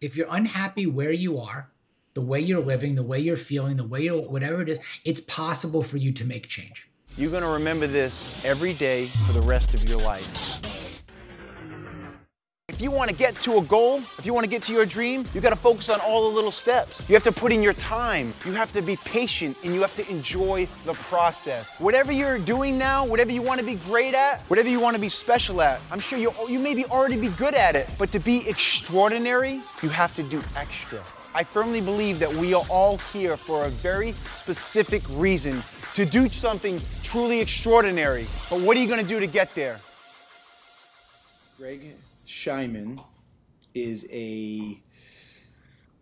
if you're unhappy where you are, the way you're living, the way you're feeling, the way you're whatever it is, it's possible for you to make change. You're going to remember this every day for the rest of your life. If you want to get to a goal, if you want to get to your dream, you got to focus on all the little steps. You have to put in your time. You have to be patient and you have to enjoy the process. Whatever you're doing now, whatever you want to be great at, whatever you want to be special at, I'm sure you you maybe already be good at it, but to be extraordinary, you have to do extra. I firmly believe that we are all here for a very specific reason to do something truly extraordinary. But what are you going to do to get there? Greg Scheinman is a,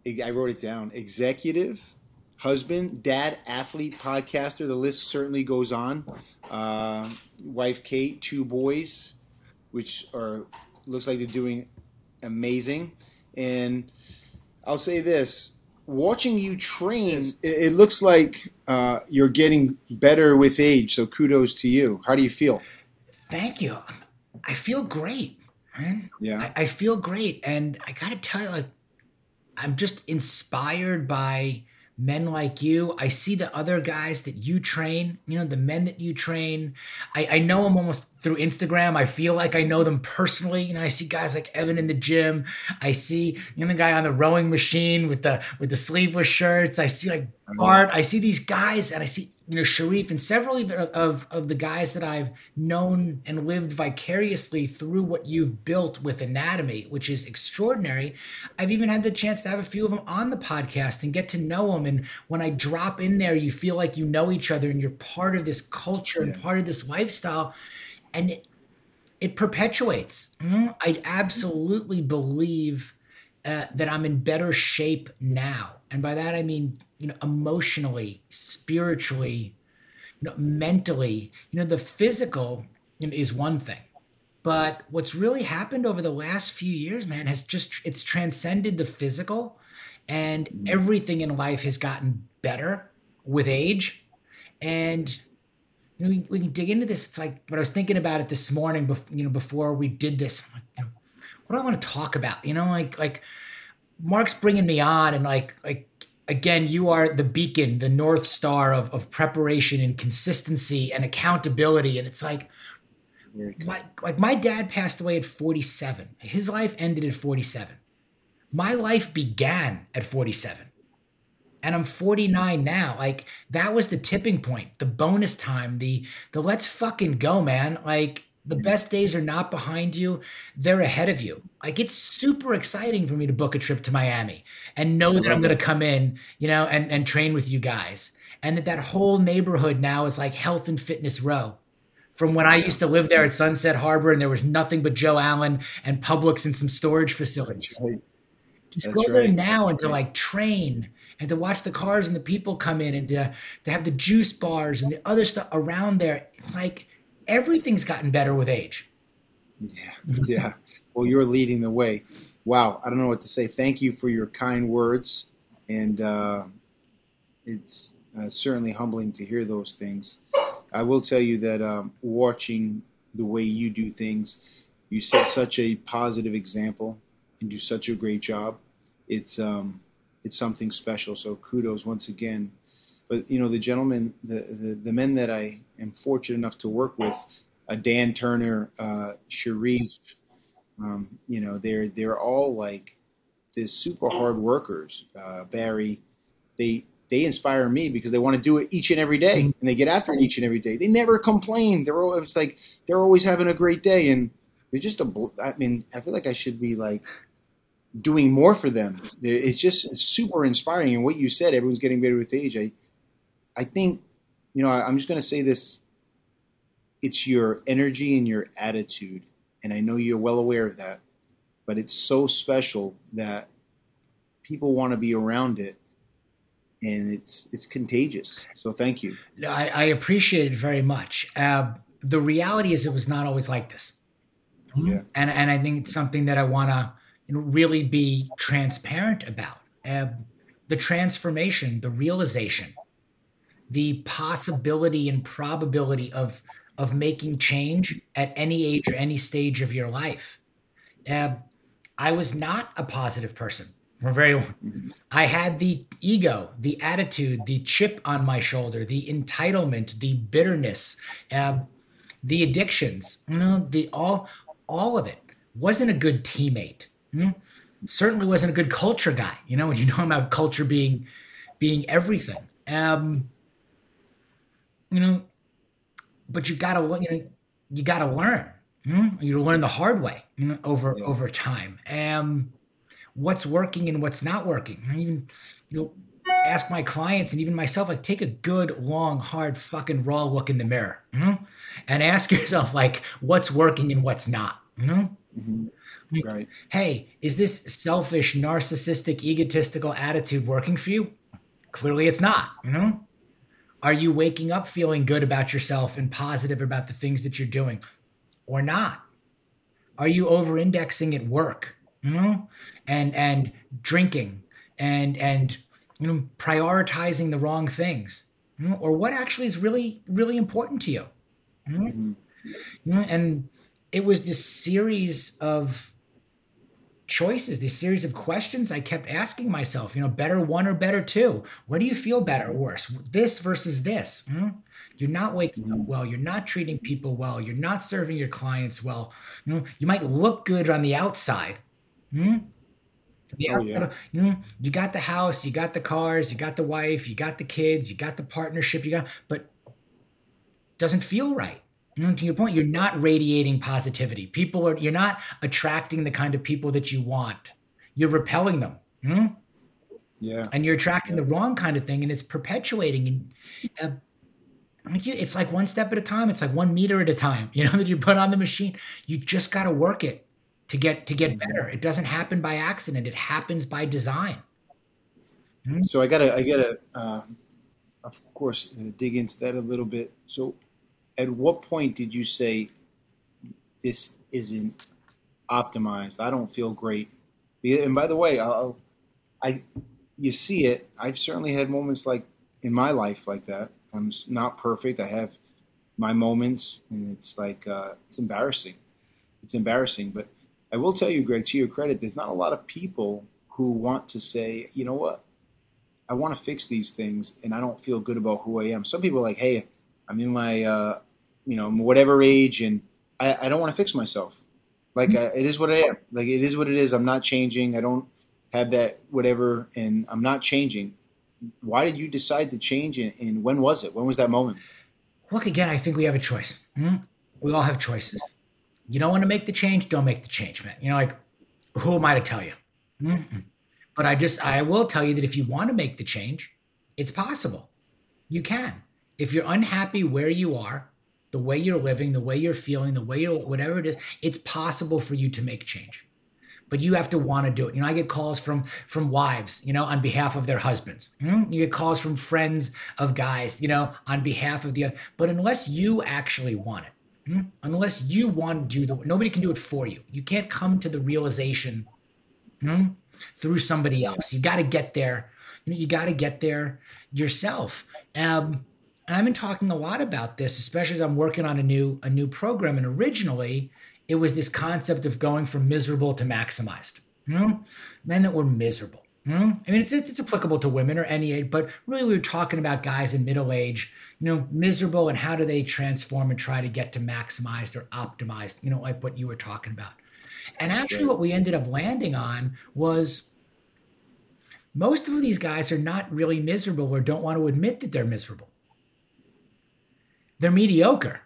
I wrote it down, executive, husband, dad, athlete, podcaster. The list certainly goes on. Uh, wife Kate, two boys, which are looks like they're doing amazing. And I'll say this: watching you train, it, it looks like uh, you're getting better with age. So kudos to you. How do you feel? Thank you. I feel great, man. Yeah. I, I feel great, and I gotta tell you, like, I'm just inspired by men like you. I see the other guys that you train, you know, the men that you train. I, I know them almost through Instagram. I feel like I know them personally. You know, I see guys like Evan in the gym. I see you know the guy on the rowing machine with the with the sleeveless shirts. I see like Bart. I see these guys and I see you know Sharif and several of, of of the guys that I've known and lived vicariously through what you've built with anatomy, which is extraordinary. I've even had the chance to have a few of them on the podcast and get to know them. And when I drop in there, you feel like you know each other and you're part of this culture and part of this lifestyle, and it, it perpetuates. Mhm. I absolutely believe uh, that I'm in better shape now. And by that, I mean, you know, emotionally, spiritually, you know, mentally, you know, the physical is one thing. But what's really happened over the last few years, man, has just, it's transcended the physical and everything in life has gotten better with age. And, you know, we, we can dig into this. It's like, but I was thinking about it this morning, bef- you know, before we did this. I'm like, you know, what do I want to talk about? You know, like, like, Mark's bringing me on, and like like again, you are the beacon, the north star of of preparation and consistency and accountability. And it's like my like my dad passed away at 47. His life ended at 47. My life began at 47. And I'm 49 now. Like that was the tipping point, the bonus time, the the let's fucking go, man. Like the best days are not behind you they're ahead of you. Like it's super exciting for me to book a trip to miami and know that i'm going to come in you know and, and train with you guys. And that that whole neighborhood now is like health and fitness row. From when i used to live there at sunset harbor and there was nothing but joe allen and publix and some storage facilities. Just That's go there right. now and to like train and to watch the cars and the people come in and to, to have the juice bars and the other stuff around there it's like everything's gotten better with age Yeah, yeah. Well, you're leading the way. Wow, I don't know what to say. Thank you for your kind words, and uh, it's uh, certainly humbling to hear those things. I will tell you that um, watching the way you do things, you set such a positive example and do such a great job. It's um, it's something special. So kudos once again. But you know the gentlemen, the, the the men that I am fortunate enough to work with, uh, Dan Turner, uh, Sharif, um, you know they're they're all like this super hard workers. Uh, Barry, they they inspire me because they want to do it each and every day, and they get after it each and every day. They never complain. They're always like they're always having a great day, and they're just a. I mean, I feel like I should be like doing more for them. It's just super inspiring. And what you said, everyone's getting better with age. I, I think, you know, I, I'm just going to say this. It's your energy and your attitude, and I know you're well aware of that. But it's so special that people want to be around it, and it's it's contagious. So thank you. No, I, I appreciate it very much. Uh, the reality is, it was not always like this, Yeah. and and I think it's something that I want to know, really be transparent about. Uh, the transformation, the realization, the possibility and probability of of making change at any age or any stage of your life. Uh, I was not a positive person very, I had the ego, the attitude, the chip on my shoulder, the entitlement, the bitterness, uh, the addictions. You know, the all, all of it. Wasn't a good teammate. Know? Certainly wasn't a good culture guy. You know, when you know about culture being, being everything. Um, you know, but you gotta, you know, you gotta learn. Hmm? You learn the hard way you know, over yeah. over time. Um, what's working and what's not working. I even you know ask my clients and even myself like take a good long hard fucking raw look in the mirror you know? and ask yourself like what's working and what's not you know mm-hmm. like, right hey is this selfish narcissistic egotistical attitude working for you clearly it's not you know are you waking up feeling good about yourself and positive about the things that you're doing or not? Are you over indexing at work? You know, and and drinking and and you know prioritizing the wrong things, you know, or what actually is really really important to you. You know? Mm-hmm. You know, and it was this series of choices, this series of questions I kept asking myself, you know, better one or better two? Where do you feel better or worse? This versus this. Hmm? You're not waking up well. You're not treating people well. You're not serving your clients well. You know, you might look good on the outside. Hmm? The oh, yeah. you, know, you got the house, you got the cars, you got the wife, you got the kids, you got the partnership, you got, but doesn't feel right. To your point, you're not radiating positivity. People are, you're not attracting the kind of people that you want. You're repelling them. You know? Yeah. And you're attracting yeah. the wrong kind of thing and it's perpetuating. And uh, it's like one step at a time. It's like one meter at a time, you know, that you put on the machine. You just got to work it to get, to get mm-hmm. better. It doesn't happen by accident. It happens by design. Mm-hmm. So I gotta, I gotta, uh, of course, uh, dig into that a little bit. So at what point did you say this isn't optimized? I don't feel great. And by the way, I'll, I you see it. I've certainly had moments like in my life like that. I'm not perfect. I have my moments, and it's like uh, it's embarrassing. It's embarrassing, but I will tell you, Greg, to your credit, there's not a lot of people who want to say, you know what, I want to fix these things, and I don't feel good about who I am. Some people are like, hey, I'm in my uh, you know, whatever age, and I, I don't want to fix myself. Like mm-hmm. I, it is what I am. Like it is what it is. I'm not changing. I don't have that whatever, and I'm not changing. Why did you decide to change, and, and when was it? When was that moment? Look again. I think we have a choice. Mm-hmm. We all have choices. You don't want to make the change. Don't make the change, man. You know, like who am I to tell you? Mm-hmm. But I just I will tell you that if you want to make the change, it's possible. You can. If you're unhappy where you are, the way you're living, the way you're feeling, the way you're whatever it is, it's possible for you to make change. But you have to want to do it. You know, I get calls from from wives, you know, on behalf of their husbands. Hmm? You get calls from friends of guys, you know, on behalf of the other. But unless you actually want it, hmm? unless you want to do the, nobody can do it for you. You can't come to the realization hmm, through somebody else. You got to get there. You you got to get there yourself. Um, and I've been talking a lot about this, especially as I'm working on a new a new program. And originally, it was this concept of going from miserable to maximized. You know, men that were miserable. You know? I mean, it's, it's applicable to women or any age, but really we were talking about guys in middle age, you know, miserable and how do they transform and try to get to maximized or optimized, you know, like what you were talking about. And actually, what we ended up landing on was most of these guys are not really miserable or don't want to admit that they're miserable they're mediocre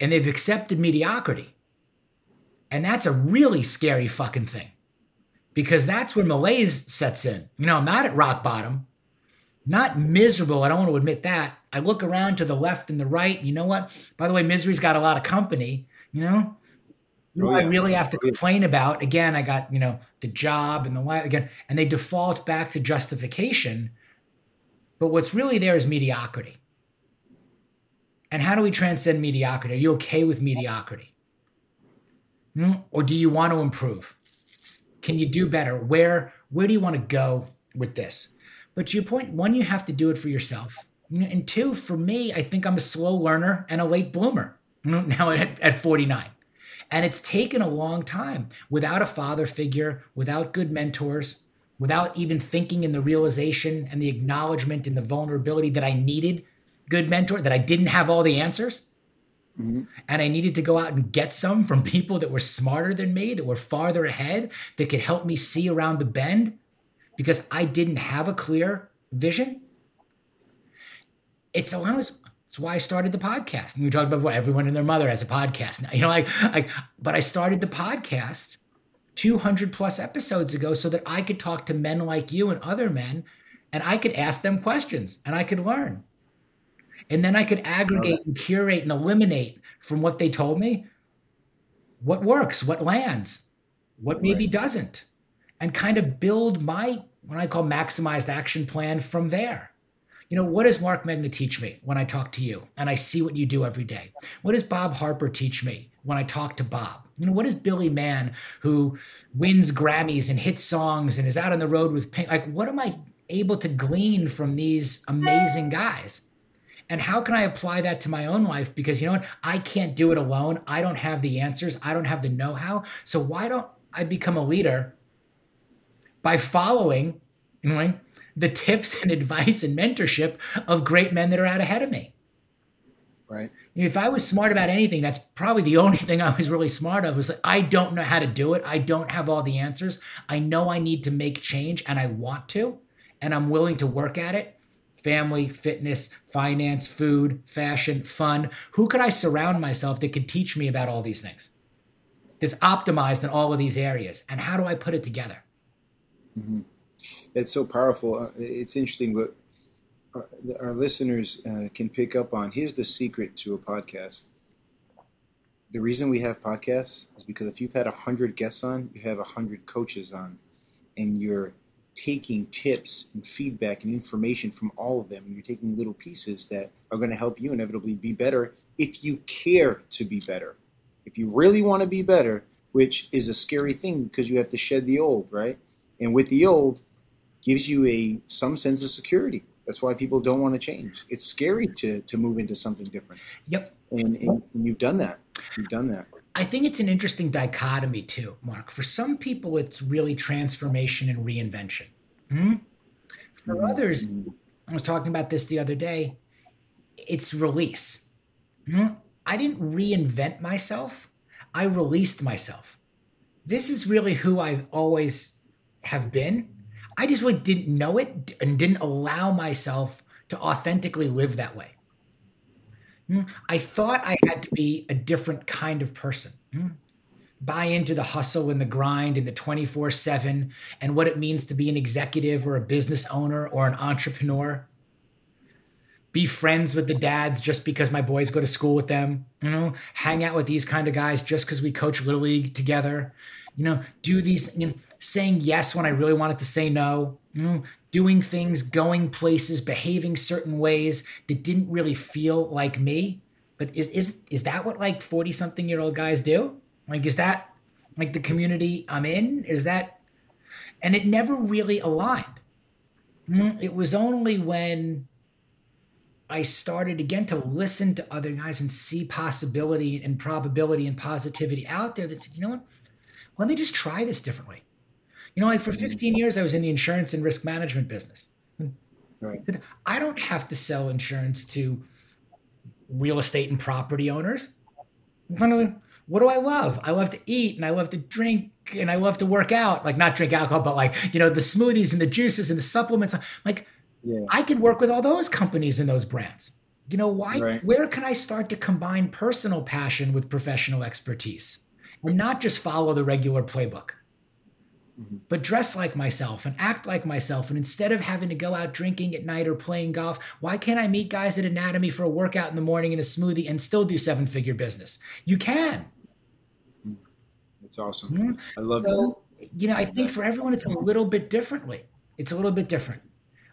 and they've accepted mediocrity. And that's a really scary fucking thing because that's when malaise sets in. You know, I'm not at rock bottom, not miserable. I don't want to admit that. I look around to the left and the right. And You know what? By the way, misery's got a lot of company, you know? Oh, yeah. I really have to complain about again. I got you know the job and the life again, and they default back to justification. But what's really there is mediocrity. And how do we transcend mediocrity? Are you okay with mediocrity? Hmm? Or do you want to improve? Can you do better? Where where do you want to go with this? But to your point, one, you have to do it for yourself. And two, for me, I think I'm a slow learner and a late bloomer now at, at 49. And it's taken a long time without a father figure, without good mentors, without even thinking in the realization and the acknowledgement and the vulnerability that I needed good mentor, that I didn't have all the answers. Mm-hmm. And I needed to go out and get some from people that were smarter than me, that were farther ahead, that could help me see around the bend because I didn't have a clear vision. It's a lot it's why I started the podcast. And we talked about what everyone and their mother has a podcast now. You know, like, like, but I started the podcast 200 plus episodes ago so that I could talk to men like you and other men and I could ask them questions and I could learn. And then I could aggregate and curate and eliminate from what they told me what works, what lands, what maybe right. doesn't, and kind of build my what I call maximized action plan from there. You know, what does Mark Megna teach me when I talk to you and I see what you do every day? What does Bob Harper teach me when I talk to Bob? You know, what is Billy Mann who wins Grammys and hits songs and is out on the road with Pink? Like, what am I able to glean from these amazing guys? And how can I apply that to my own life? Because you know what? I can't do it alone. I don't have the answers. I don't have the know how. So why don't I become a leader by following, know, the tips and advice and mentorship of great men that are out ahead of me. Right. If I was smart about anything, that's probably the only thing I was really smart of was like, I don't know how to do it. I don't have all the answers. I know I need to make change and I want to, and I'm willing to work at it. Family, fitness, finance, food, fashion, fun. Who could I surround myself that could teach me about all these things? That's optimized in all of these areas. And how do I put it together? Mm-hmm it's so powerful. Uh, it's interesting, but our, our listeners uh, can pick up on. Here's the secret to a podcast. The reason we have podcasts is because if you've had a hundred guests on, you have a hundred coaches on, and you're taking tips and feedback and information from all of them, and you're taking little pieces that are going to help you inevitably be better if you care to be better. If you really want to be better, which is a scary thing because you have to shed the old, right? And with the old, gives you a some sense of security. That's why people don't want to change. It's scary to to move into something different. Yep. And, and, and you've done that. You've done that. I think it's an interesting dichotomy too, Mark. For some people, it's really transformation and reinvention. Mm-hmm. For mm-hmm. others, I was talking about this the other day. It's release. Mm-hmm. I didn't reinvent myself. I released myself. This is really who I've always have been. I just really didn't know it and didn't allow myself to authentically live that way. Hmm? I thought I had to be a different kind of person. Hmm? Buy into the hustle and the grind and the 24 7 and what it means to be an executive or a business owner or an entrepreneur. Be friends with the dads just because my boys go to school with them. You know, hang out with these kind of guys just because we coach Little League together you know, do these, you know, saying yes when I really wanted to say no, know, doing things, going places, behaving certain ways that didn't really feel like me. But is is is that what like 40 something year old guys do? Like is that like the community I'm in? Is that and it never really aligned. Mm, it was only when I started again to listen to other guys and see possibility and probability and positivity out there that said, you know what? let me just try this differently. You know, like for mm-hmm. 15 years, I was in the insurance and risk management business. Right. I don't have to sell insurance to real estate and property owners. What do I love? I love to eat and I love to drink and I love to work out. Like not drink alcohol, but like, you know, the smoothies and the juices and the supplements. Like yeah. I could work with all those companies and those brands. You know, why right. where can I start to combine personal passion with professional expertise? and not just follow the regular playbook, mm-hmm. but dress like myself and act like myself. And instead of having to go out drinking at night or playing golf, why can't I meet guys at Anatomy for a workout in the morning and a smoothie and still do seven figure business? You can. That's awesome. Mm-hmm. I love so, that. You know, I think for everyone, it's a little bit differently. It's a little bit different.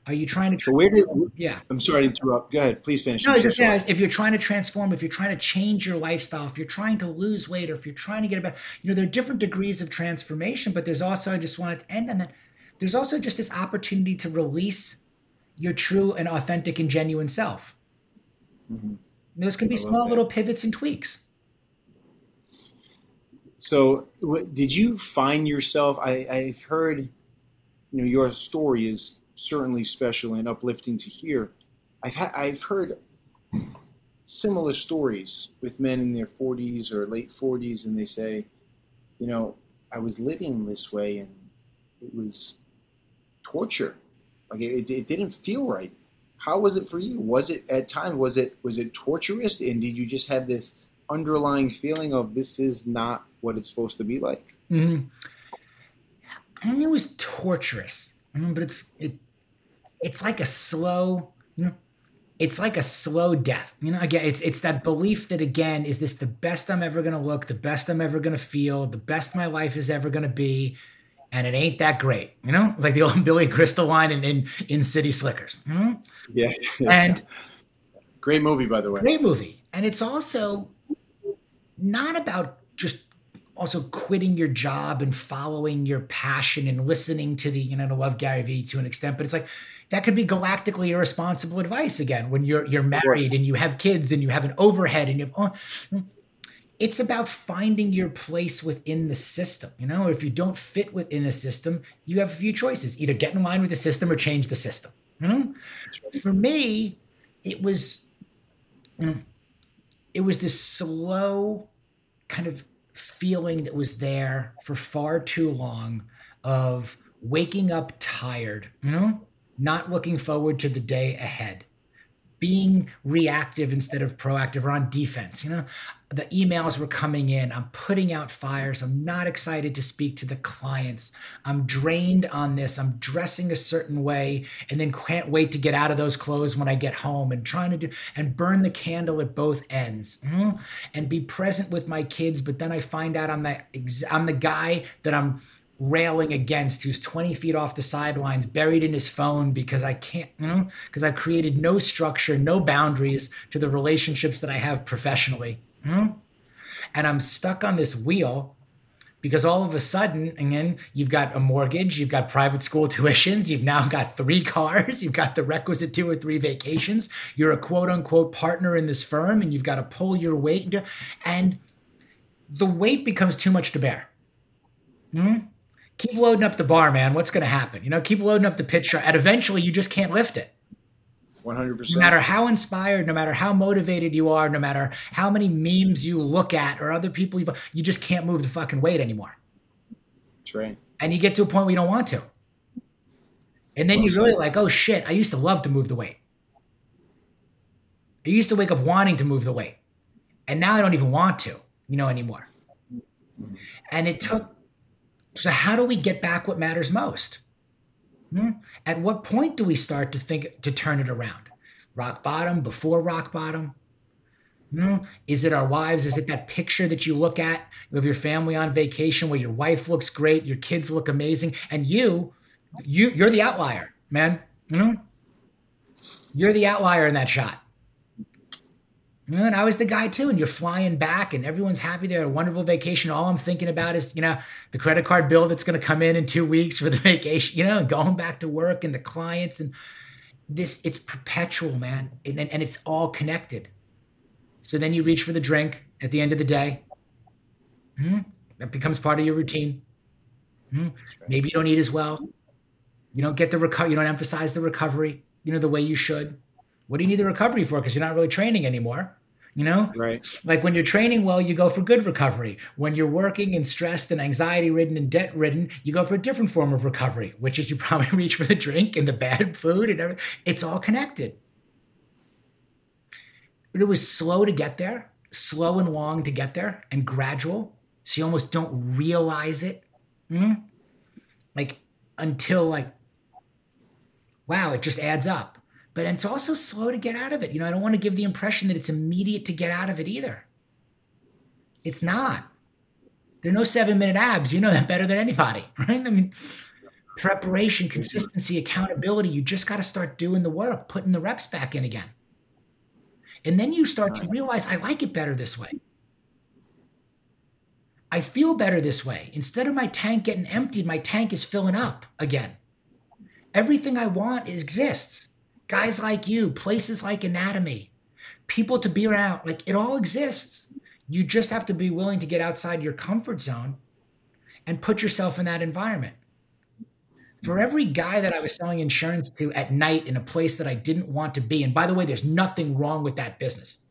Are you trying to? So where did? Yeah. I'm sorry to interrupt. Go ahead. Please finish. No, just so if you're trying to transform, if you're trying to change your lifestyle, if you're trying to lose weight, or if you're trying to get about, you know, there are different degrees of transformation. But there's also, I just wanted to end on that. There's also just this opportunity to release your true and authentic and genuine self. Mm-hmm. Those can be small that. little pivots and tweaks. So, did you find yourself? I, I've heard you know your story is certainly special and uplifting to hear. I've had I've heard similar stories with men in their 40s or late 40s, and they say, you know, I was living this way and it was torture. Like it, it didn't feel right. How was it for you? Was it at times was it was it torturous, and did you just have this underlying feeling of this is not what it's supposed to be like? Mm-hmm. I mean, it was torturous, but it's it it's like a slow, you know, it's like a slow death. You know, again, it's it's that belief that again, is this the best I'm ever gonna look, the best I'm ever gonna feel, the best my life is ever gonna be, and it ain't that great. You know, like the old Billy Crystal line in in, in City Slickers. You know? Yeah, and great movie by the way. Great movie, and it's also not about just also quitting your job and following your passion and listening to the you know to love Gary Vee to an extent, but it's like that could be galactically irresponsible advice again when you're you're married and you have kids and you have an overhead and you have oh, hmm. it's about finding your place within the system you know? If you don't fit within the system you have a few choices either get in line with the system or change the system you know? For me it was you know, it was this slow kind of feeling that was there for far too long of waking up tired you know not looking forward to the day ahead, being reactive instead of proactive or on defense. You know, the emails were coming in. I'm putting out fires. I'm not excited to speak to the clients. I'm drained on this. I'm dressing a certain way and then can't wait to get out of those clothes when I get home and trying to do and burn the candle at both ends know? and be present with my kids. But then I find out I'm the, I'm the guy that I'm railing against who's 20 feet off the sidelines buried in his phone because i can't you know because i've created no structure no boundaries to the relationships that i have professionally you know? and i'm stuck on this wheel because all of a sudden again you've got a mortgage you've got private school tuitions you've now got three cars you've got the requisite two or three vacations you're a quote unquote partner in this firm and you've got to pull your weight and the weight becomes too much to bear hmm? Keep loading up the bar, man. What's going to happen? You know, keep loading up the pitch and eventually you just can't lift it. 100%. No matter how inspired, no matter how motivated you are, no matter how many memes you look at or other people, you you just can't move the fucking weight anymore. That's right. And you get to a point where you don't want to. And then well, you're really like, oh shit, I used to love to move the weight. I used to wake up wanting to move the weight. And now I don't even want to, you know, anymore. Mm-hmm. And it took so, how do we get back what matters most? Hmm? At what point do we start to think to turn it around? Rock bottom, before rock bottom? Hmm? Is it our wives? Is it that picture that you look at of your family on vacation where your wife looks great, your kids look amazing, and you, you, you're the outlier, man. Hmm? You're the outlier in that shot. And I was the guy too. And you're flying back, and everyone's happy they're a wonderful vacation. All I'm thinking about is, you know, the credit card bill that's going to come in in two weeks for the vacation, you know, and going back to work and the clients and this. It's perpetual, man, and, and it's all connected. So then you reach for the drink at the end of the day. Mm-hmm. That becomes part of your routine. Mm-hmm. Maybe you don't eat as well. You don't get the recovery. You don't emphasize the recovery, you know, the way you should. What do you need the recovery for? Because you're not really training anymore. You know? Right. Like when you're training well, you go for good recovery. When you're working and stressed and anxiety ridden and debt ridden, you go for a different form of recovery, which is you probably reach for the drink and the bad food and everything. It's all connected. But it was slow to get there, slow and long to get there, and gradual. So you almost don't realize it. Mm-hmm. Like until like, wow, it just adds up but it's also slow to get out of it. You know, I don't want to give the impression that it's immediate to get out of it either. It's not. There are no seven minute abs. You know that better than anybody, right? I mean, preparation, mm-hmm. consistency, accountability. You just got to start doing the work, putting the reps back in again. And then you start to realize I like it better this way. I feel better this way. Instead of my tank getting emptied, my tank is filling up again. Everything I want exists guys like you, places like Anatomy, people to be around. Like it all exists. You just have to be willing to get outside your comfort zone and put yourself in that environment. For every guy that I was selling insurance to at night in a place that I didn't want to be, and by the way, there's nothing wrong with that business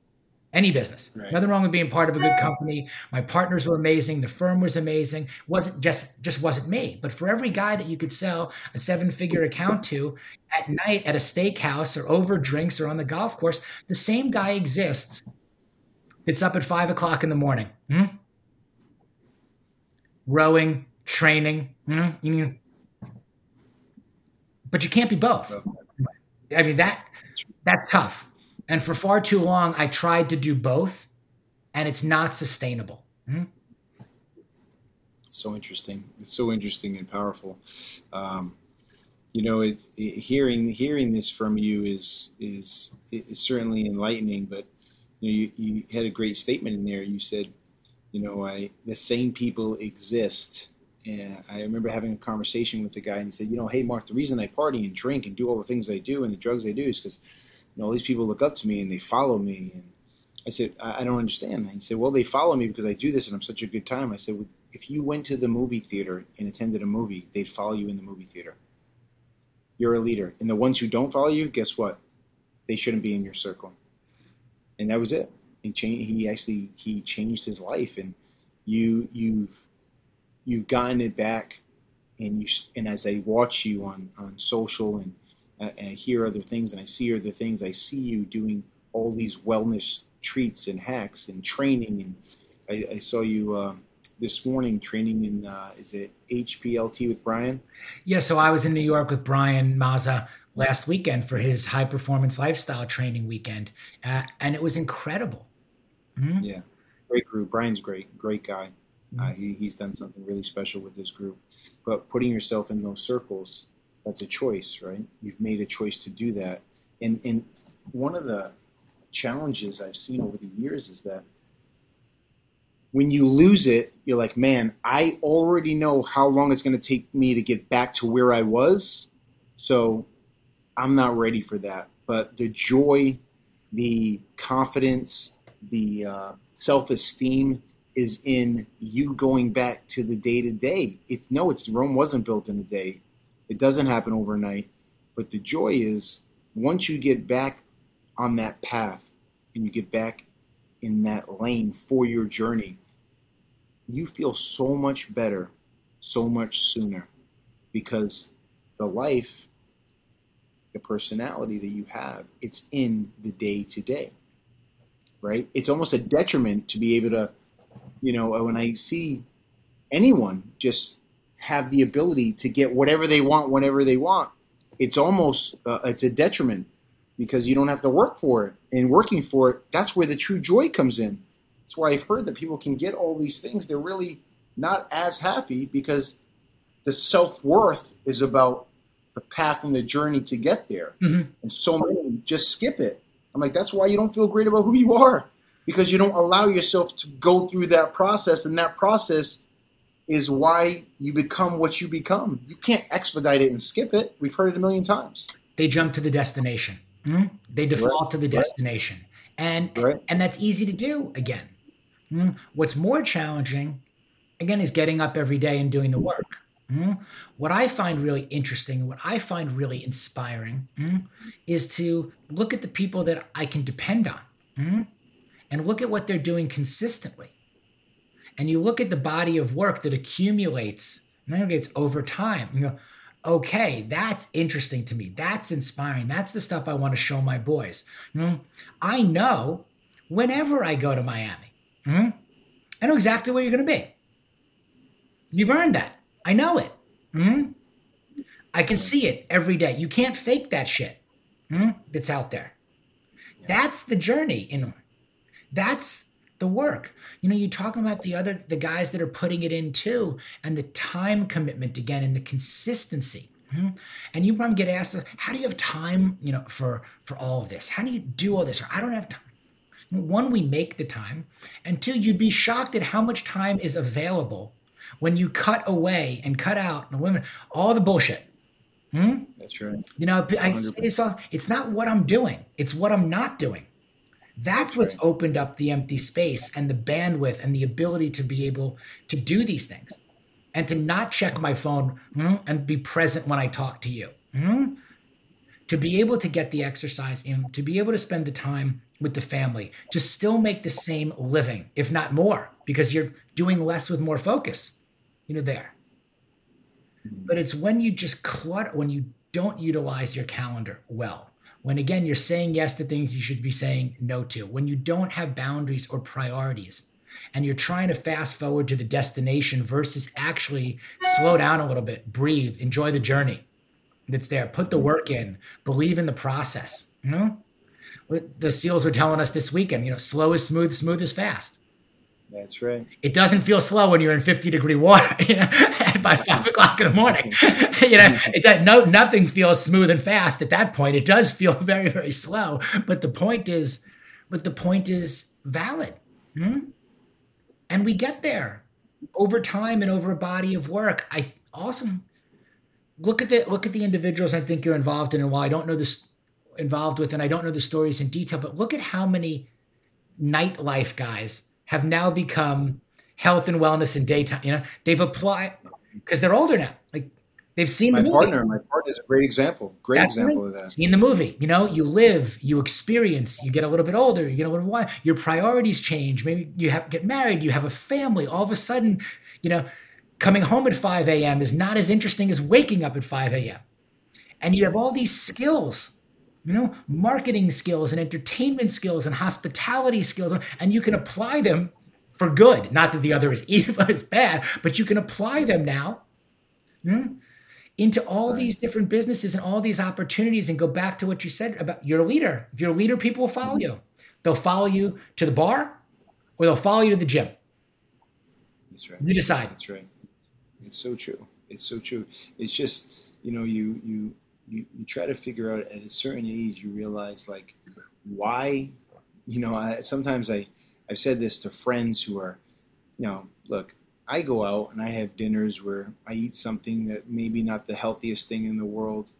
any business. Right. Nothing wrong with being part of a good company. My partners were amazing. The firm was amazing. It wasn't just just wasn't me. But for every guy that you could sell a seven figure account to at night at a steakhouse or over drinks or on the golf course, the same guy exists. It's up at five o'clock in the morning. Hmm? Rowing, training. Hmm? You mean, but you can't be both. I mean that that's tough and for far too long, I tried to do both, and it's not sustainable. Mm-hmm. So interesting. It's so interesting and powerful. Um, you know, it, it, hearing hearing this from you is is is certainly enlightening. But you, know, you, you had a great statement in there. You said, you know, I the same people exist. And I remember having a conversation with the guy, and he said, you know, hey Mark, the reason I party and drink and do all the things I do and the drugs I do is because know, all these people look up to me and they follow me. And I said, I, I don't understand. And He said, well, they follow me because I do this and I'm such a good time. I said, well, if you went to the movie theater and attended a movie, they'd follow you in the movie theater. You're a leader. And the ones who don't follow you, guess what? They shouldn't be in your circle. And that was it. He changed. He actually he changed his life, and you you've you've gotten it back. And you and as I watch you on on social and and I hear other things and I see other things. I see you doing all these wellness treats and hacks and training. And I, I saw you uh, this morning training in, uh, is it HPLT with Brian? Yeah, so I was in New York with Brian Mazza last weekend for his high performance lifestyle training weekend. Uh, and it was incredible. Mm-hmm. Yeah, great group. Brian's great, great guy. Mm-hmm. Uh, he, he's done something really special with this group. But putting yourself in those circles that's a choice, right? You've made a choice to do that. And, and one of the challenges I've seen over the years is that when you lose it, you're like, man, I already know how long it's going to take me to get back to where I was. So I'm not ready for that. But the joy, the confidence, the uh, self esteem is in you going back to the day to day. It's no, it's Rome wasn't built in a day. It doesn't happen overnight. But the joy is once you get back on that path and you get back in that lane for your journey, you feel so much better so much sooner because the life, the personality that you have, it's in the day to day, right? It's almost a detriment to be able to, you know, when I see anyone just have the ability to get whatever they want whenever they want, it's almost uh, it's a detriment because you don't have to work for it. And working for it, that's where the true joy comes in. That's why I've heard that people can get all these things. They're really not as happy because the self worth is about the path and the journey to get there. Mm-hmm. And so many just skip it. I'm like, that's why you don't feel great about who you are because you don't allow yourself to go through that process. And that process is why you become what you become. You can't expedite it and skip it. We've heard it a million times. They jump to the destination. Mm-hmm. They default right. to the destination, and right. and that's easy to do. Again, mm-hmm. what's more challenging, again, is getting up every day and doing the work. Mm-hmm. What I find really interesting, what I find really inspiring, mm-hmm, is to look at the people that I can depend on, mm-hmm, and look at what they're doing consistently and you look at the body of work that accumulates accumulates over time you go okay that's interesting to me. That's inspiring. That's the stuff i want to show my boys. You know i know whenever i go to miami hmm, i know exactly where you're going to be. You've earned that. I know it hmm? i can see it every day. You can't fake that shit hmm, that's out there. That's the journey in that's the work. You know, you're talking about the other the guys that are putting it in too, and the time commitment again, and the consistency. Mm-hmm. And you probably get asked, how do you have time, you know, for for all of this? How do you do all this? Or I don't have time. One, we make the time, and two, you'd be shocked at how much time is available when you cut away and cut out the women all the bullshit. Hmm? That's right. You know, I say this all, it's not what I'm doing; it's what I'm not doing. That's what's opened up the empty space and the bandwidth and the ability to be able to do these things. and to not check my phone mm, and be present when I talk to you. Mm? To be able to get the exercise in, to be able to spend the time with the family, to still make the same living, if not more, because you're doing less with more focus, you know, there. But it's when you just clutter, when you don't utilize your calendar well, when again you're saying yes to things you should be saying no to, when you don't have boundaries or priorities, and you're trying to fast forward to the destination versus actually slow down a little bit, breathe, enjoy the journey that's there, put the work in, believe in the process. You know, the SEALs were telling us this weekend, you know, slow is smooth, smooth is fast. That's right. It doesn't feel slow when you're in 50 degree water, you know, by five o'clock in the morning. you know, it does, no, nothing feels smooth and fast at that point. It does feel very, very slow. But the point is, but the point is valid. Hmm? And we get there over time and over a body of work. I awesome. Look at the look at the individuals I think you're involved in, and while I don't know this involved with, and I don't know the stories in detail, but look at how many nightlife guys have now become health and wellness in daytime. You know, they've applied because they're older now. Like they've seen my the partner. My partner is a great example. Great That's example right. of that. Seen the movie. You know, you live, you experience, you get a little bit older, you get a little wise. Your priorities change. Maybe you have get married, you have a family. All of a sudden, you know, coming home at 5 a.m. is not as interesting as waking up at 5 a.m. And you have all these skills you know, marketing skills and entertainment skills and hospitality skills, and you can apply them for good. Not that the other is evil, it's bad, but you can apply them now hmm, into all right. these different businesses and all these opportunities and go back to what you said about you're a leader. If you're a leader, people will follow you. They'll follow you to the bar or they'll follow you to the gym. That's right. You decide. That's right. It's so true. It's so true. It's just, you know, you you you, you try to figure out at a certain age, you realize like why, you know, I, sometimes I, I've said this to friends who are, you know, look, I go out and I have dinners where I eat something that maybe not the healthiest thing in the world.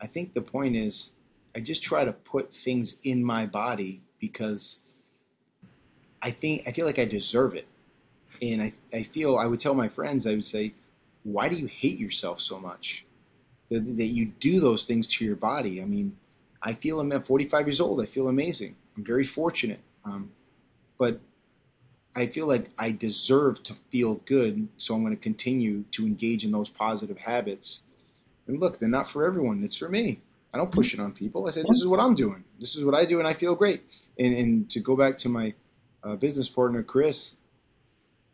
I think the point is I just try to put things in my body because I think I feel like I deserve it. And I, I feel I would tell my friends, I would say, why do you hate yourself so much? That, that you do those things to your body. I mean, I feel I'm at 45 years old. I feel amazing. I'm very fortunate. Um, but I feel like I deserve to feel good, so I'm going to continue to engage in those positive habits. And look, they're not for everyone. It's for me. I don't push it on people. I say, this is what I'm doing. This is what I do, and I feel great. And, and to go back to my uh, business partner, Chris,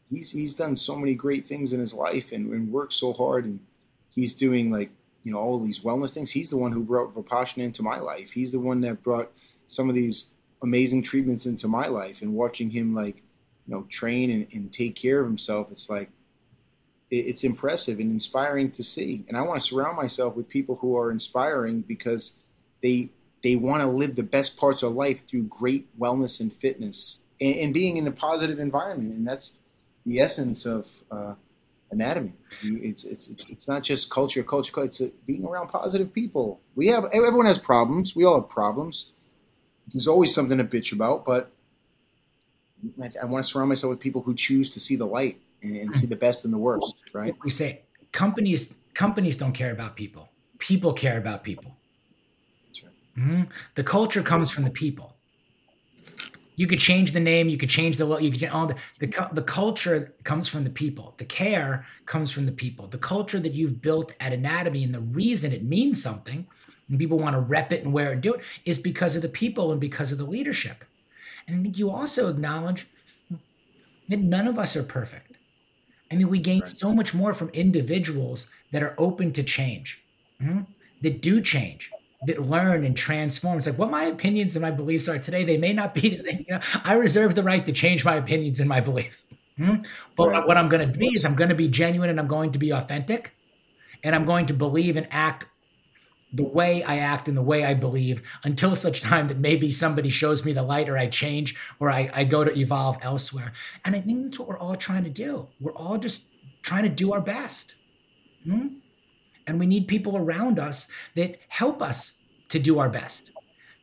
he's he's done so many great things in his life and, and worked so hard, and he's doing like you know all these wellness things. He's the one who brought Vipassana into my life. He's the one that brought some of these amazing treatments into my life. And watching him like you know train and, and take care of himself, it's like it, it's impressive and inspiring to see. And I want to surround myself with people who are inspiring because they they want to live the best parts of life through great wellness and fitness and, and being in a positive environment. And that's the essence of uh, anatomy. It's it's it's not just culture, culture. It's being around positive people. We have everyone has problems. We all have problems. There's always something to bitch about, but I, I want to surround myself with people who choose to see the light and, and see the best and the worst. Right? We say companies companies don't care about people. People care about people. Right. Mm-hmm. The culture comes from the people. You could change the name, you could change the you could change all the, the the culture comes from the people. The care comes from the people. The culture that you've built at Anatomy and the reason it means something, and people want to rep it and wear it and do it, is because of the people and because of the leadership. And I think you also acknowledge that none of us are perfect. I mean, we gain so much more from individuals that are open to change, mm-hmm, that do change, that learn and transform. It's like what my opinions and my beliefs are today, they may not be the same. You know, I reserve the right to change my opinions and my beliefs. Hmm? But right. what I'm going to be is I'm going to be genuine and I'm going to be authentic and I'm going to believe and act the way I act and the way I believe until such time that maybe somebody shows me the light or I change or I, I go to evolve elsewhere. And I think that's what we're all trying to do. We're all just trying to do our best. Hmm? And we need people around us that help us to do our best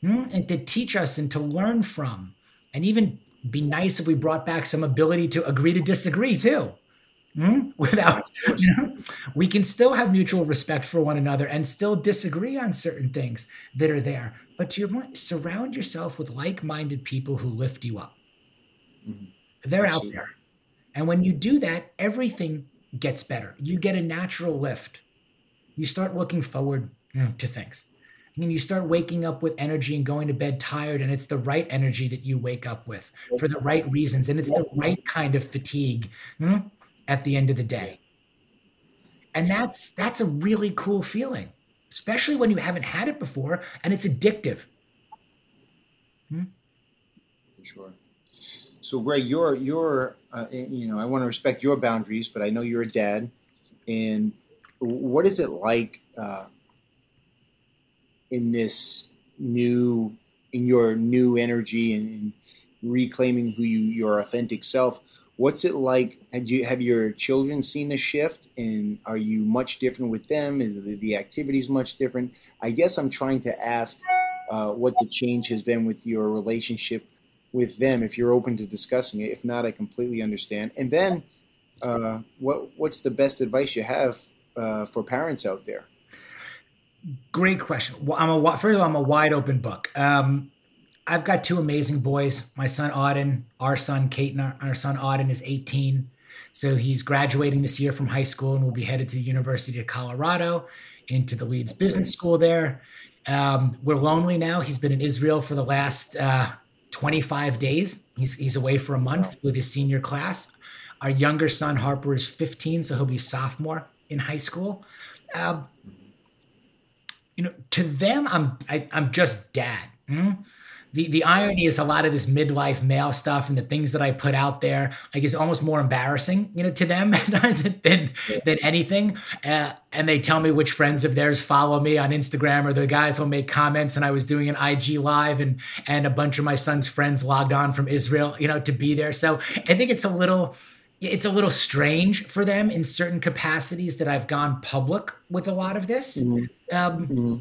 hmm? and to teach us and to learn from. And even be nice if we brought back some ability to agree to disagree too. Hmm? Without, you know, we can still have mutual respect for one another and still disagree on certain things that are there. But to your point, surround yourself with like-minded people who lift you up. Mm-hmm. They're Absolutely. out there, and when you do that, everything gets better. You get a natural lift. You start looking forward to things. And you start waking up with energy and going to bed tired, and it's the right energy that you wake up with for the right reasons, and it's the right kind of fatigue. Hmm? at the end of the day. And that's that's a really cool feeling, especially when you haven't had it before and it's addictive. Hmm? For sure. So, Greg, you're you're uh, you know I want to respect your boundaries, but I know you're a dad, and what is it like uh, in this new in your new energy and, reclaiming who you your authentic self? What's it like? Have you have your children seen a shift, and are you much different with them? Is the, the activities much different? I guess I'm trying to ask uh, what the change has been with your relationship with them. If you're open to discussing it, if not, I completely understand. And then, uh, what what's the best advice you have uh, for parents out there? Great question. Well, I'm a first of all, I'm a wide open book. Um, I've got two amazing boys. My son Auden, our son Caton, our son Auden is 18. So he's graduating this year from high school and will be headed to the University of Colorado into the Leeds Business School there. Um, we're lonely now. He's been in Israel for the last uh, 25 days. He's, he's away for a month with his senior class. Our younger son Harper is 15, so he'll be sophomore in high school. Uh, you know, to them, I'm I, am just dad. Mm-hmm the the irony is a lot of this midlife male stuff and the things that I put out there, like is almost more embarrassing, you know, to them than than anything. Uh, and they tell me which friends of theirs follow me on Instagram, or the guys will make comments. And I was doing an IG live, and and a bunch of my son's friends logged on from Israel, you know, to be there. So I think it's a little it's a little strange for them in certain capacities that I've gone public with a lot of this. Mm-hmm. Um, mm-hmm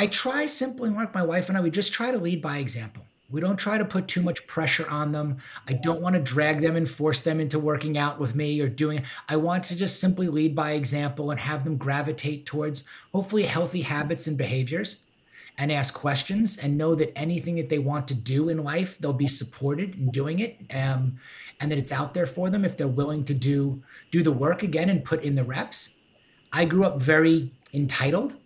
I try simply, Mark, my wife and I, we just try to lead by example. We don't try to put too much pressure on them. I don't want to drag them and force them into working out with me or doing I want to just simply lead by example and have them gravitate towards hopefully healthy habits and behaviors and ask questions and know that anything that they want to do in life, they'll be supported in doing it. Um, and that it's out there for them if they're willing to do do the work again and put in the reps. I grew up very entitled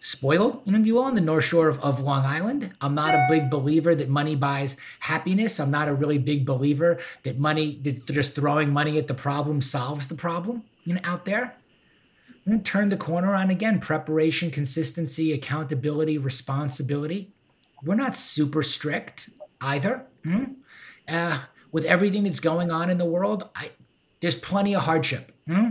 spoiled, you know, if you will, on the North Shore of, of Long Island. I'm not a big believer that money buys happiness. I'm not a really big believer that money, that just throwing money at the problem solves the problem, you know, out there. Turn the corner on again preparation, consistency, accountability, responsibility. We're not super strict either. Hmm? Uh, with everything that's going on in the world, I, there's plenty of hardship. Hmm?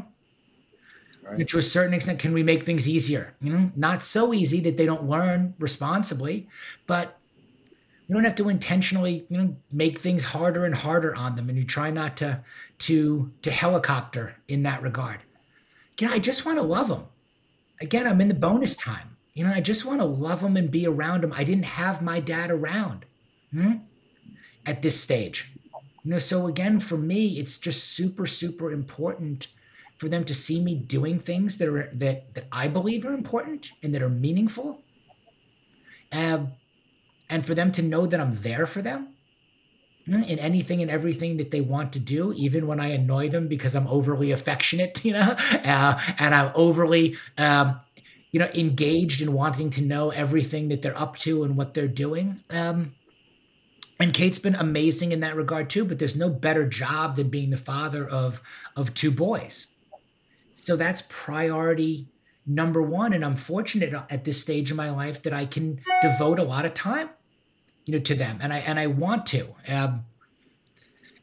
Right. To a certain extent, can we make things easier? You know, not so easy that they don't learn responsibly, but you don't have to intentionally, you know, make things harder and harder on them. And you try not to to to helicopter in that regard. Know, I just want to love them. Again, I'm in the bonus time. You know, I just want to love them and be around them. I didn't have my dad around hmm, at this stage. You know, so again, for me, it's just super, super important for them to see me doing things that are that that I believe are important and that are meaningful. Um, and for them to know that I'm there for them in anything and everything that they want to do, even when I annoy them because I'm overly affectionate, you know, uh, and I'm overly, um, you know, engaged in wanting to know everything that they're up to and what they're doing. Um, and Kate's been amazing in that regard too. But there's no better job than being the father of of two boys. So that's priority number one. And I'm fortunate at this stage in my life that I can devote a lot of time, you know, to them. And I and I want to. Um,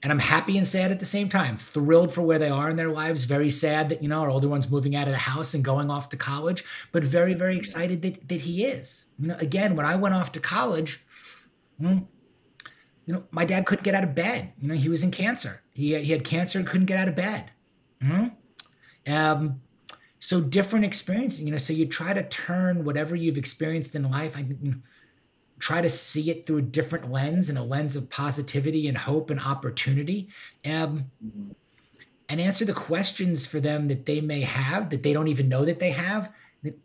and I'm happy and sad at the same time. Thrilled for where they are in their lives. Very sad that you know our older one's moving out of the house and going off to college. But very very excited that that he is. You know, again, when I went off to college, hmm, you know, my dad couldn't get out of bed. You know, he was in cancer. He he had cancer and couldn't get out of bed. Mm-hmm. Um, so different experiences, you know, so you try to turn whatever you've experienced in life, I try to see it through a different lens and a lens of positivity and hope and opportunity. Um, and answer the questions for them that they may have that they don't even know that they have that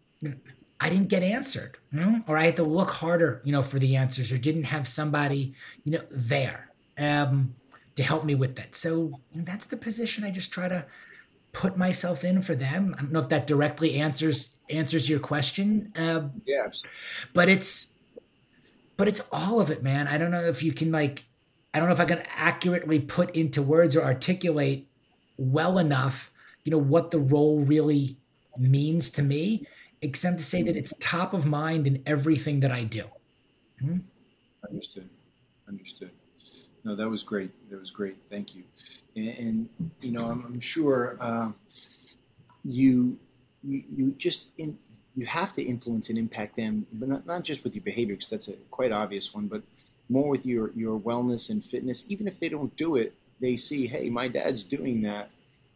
I didn't get answered, you know? or I had to look harder, you know, for the answers, or didn't have somebody, you know, there um, to help me with that. So that's the position I just try to put myself in for them. I don't know if that directly answers answers your question. Uh, yeah, but it's but it's all of it, man. I don't know if you can like I don't know if I can accurately put into words or articulate well enough, you know, what the role really means to me, except to say that it's top of mind in everything that I do. Hmm? Understood. Understood. No, that was great. That was great. Thank you. And, and you know, I'm, I'm sure uh, you, you you just in, you have to influence and impact them, but not, not just with your behavior, because that's a quite obvious one, but more with your your wellness and fitness. Even if they don't do it, they see, hey, my dad's doing that,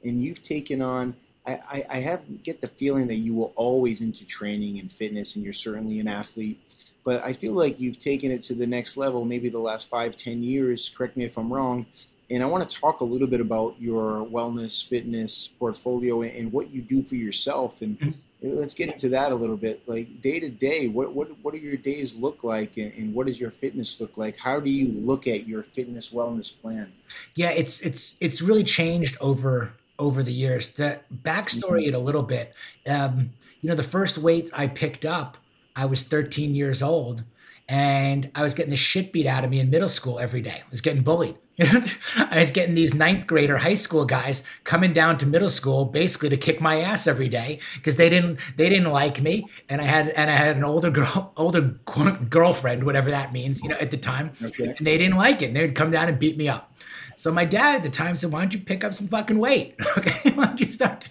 and you've taken on. I, I, I have get the feeling that you were always into training and fitness, and you're certainly an athlete but I feel like you've taken it to the next level, maybe the last five, ten years. Correct me if I'm wrong. And I want to talk a little bit about your wellness, fitness portfolio and what you do for yourself. And mm-hmm. Let's get into that a little bit. Like day to day, what what what do your days look like, and, and what does your fitness look like? How do you look at your fitness wellness plan? Yeah, it's it's it's really changed over over the years. The backstory mm-hmm. it a little bit. Um, you know, the first weights I picked up I was 13 years old and I was getting the shit beat out of me in middle school every day. I was getting bullied. I was getting these ninth grader high school guys coming down to middle school basically to kick my ass every day because they didn't they didn't like me and I had and I had an older girl older girlfriend whatever that means you know at the time okay. and they didn't like it and they'd come down and beat me up. So my dad at the time said, "Why don't you pick up some fucking weight? Okay, why don't you start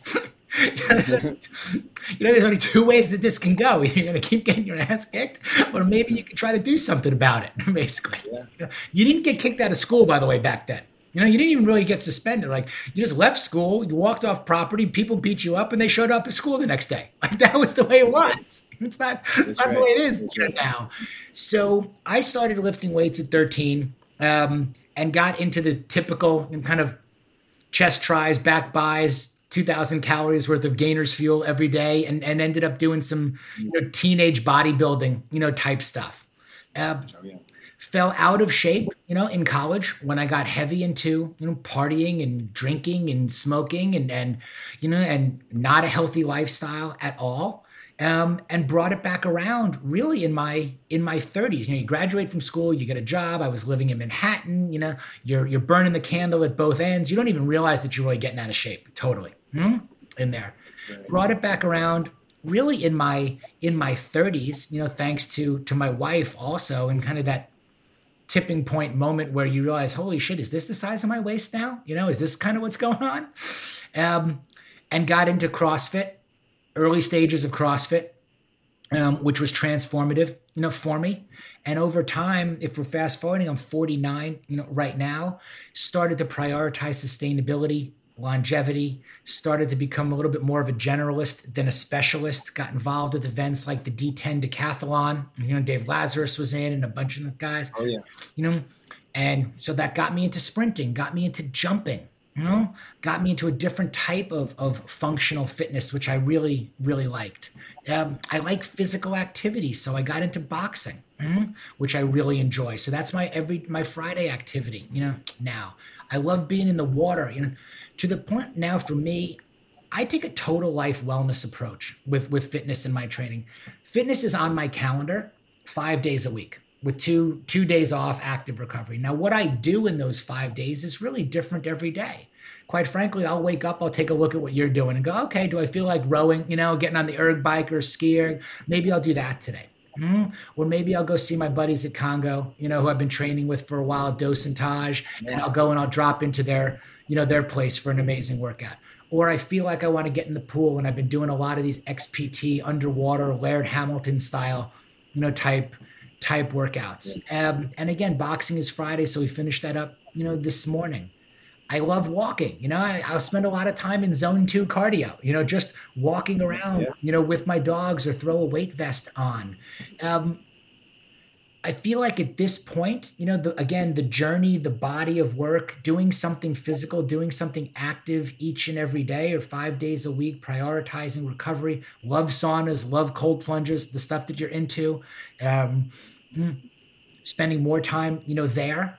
you know, there's only two ways that this can go. You're going to keep getting your ass kicked, or maybe you can try to do something about it, basically. Yeah. You, know, you didn't get kicked out of school, by the way, back then. You know, you didn't even really get suspended. Like, you just left school, you walked off property, people beat you up, and they showed up at school the next day. Like, that was the way it was. It's not, it's not right. the way it is right. now. So I started lifting weights at 13 um, and got into the typical and kind of chest tris, back bis, 2000 calories worth of gainers fuel every day and, and ended up doing some you know, teenage bodybuilding you know type stuff uh, oh, yeah. fell out of shape you know in college when i got heavy into you know partying and drinking and smoking and and you know and not a healthy lifestyle at all um, and brought it back around really in my in my 30s. You know, you graduate from school, you get a job. I was living in Manhattan. You know, you're you're burning the candle at both ends. You don't even realize that you're really getting out of shape. Totally hmm? in there. Right. Brought it back around really in my in my 30s. You know, thanks to to my wife also, and kind of that tipping point moment where you realize, holy shit, is this the size of my waist now? You know, is this kind of what's going on? Um, and got into CrossFit early stages of CrossFit, um, which was transformative, you know, for me. And over time, if we're fast forwarding, I'm 49, you know, right now, started to prioritize sustainability, longevity, started to become a little bit more of a generalist than a specialist, got involved with events like the D10 decathlon. You know, Dave Lazarus was in and a bunch of the guys. Oh, yeah. You know, and so that got me into sprinting, got me into jumping, you know got me into a different type of, of functional fitness which i really really liked um, i like physical activity so i got into boxing which i really enjoy so that's my every my friday activity you know now i love being in the water you know to the point now for me i take a total life wellness approach with with fitness in my training fitness is on my calendar five days a week with two two days off active recovery. Now, what I do in those five days is really different every day. Quite frankly, I'll wake up, I'll take a look at what you're doing and go, okay, do I feel like rowing, you know, getting on the erg bike or skiing? Maybe I'll do that today. Mm-hmm. Or maybe I'll go see my buddies at Congo, you know, who I've been training with for a while, Dos and Taj, and I'll go and I'll drop into their, you know, their place for an amazing workout. Or I feel like I want to get in the pool and I've been doing a lot of these XPT underwater Laird Hamilton style, you know, type type workouts. Um, and again, boxing is Friday, so we finished that up, you know, this morning. I love walking. You know, I, will spend a lot of time in zone two cardio, you know, just walking around, yeah. you know, with my dogs or throw a weight vest on. Um, I feel like at this point, you know, the, again, the journey, the body of work, doing something physical, doing something active each and every day or five days a week, prioritizing recovery, love saunas, love cold plunges, the stuff that you're into, um, mm, spending more time, you know, there.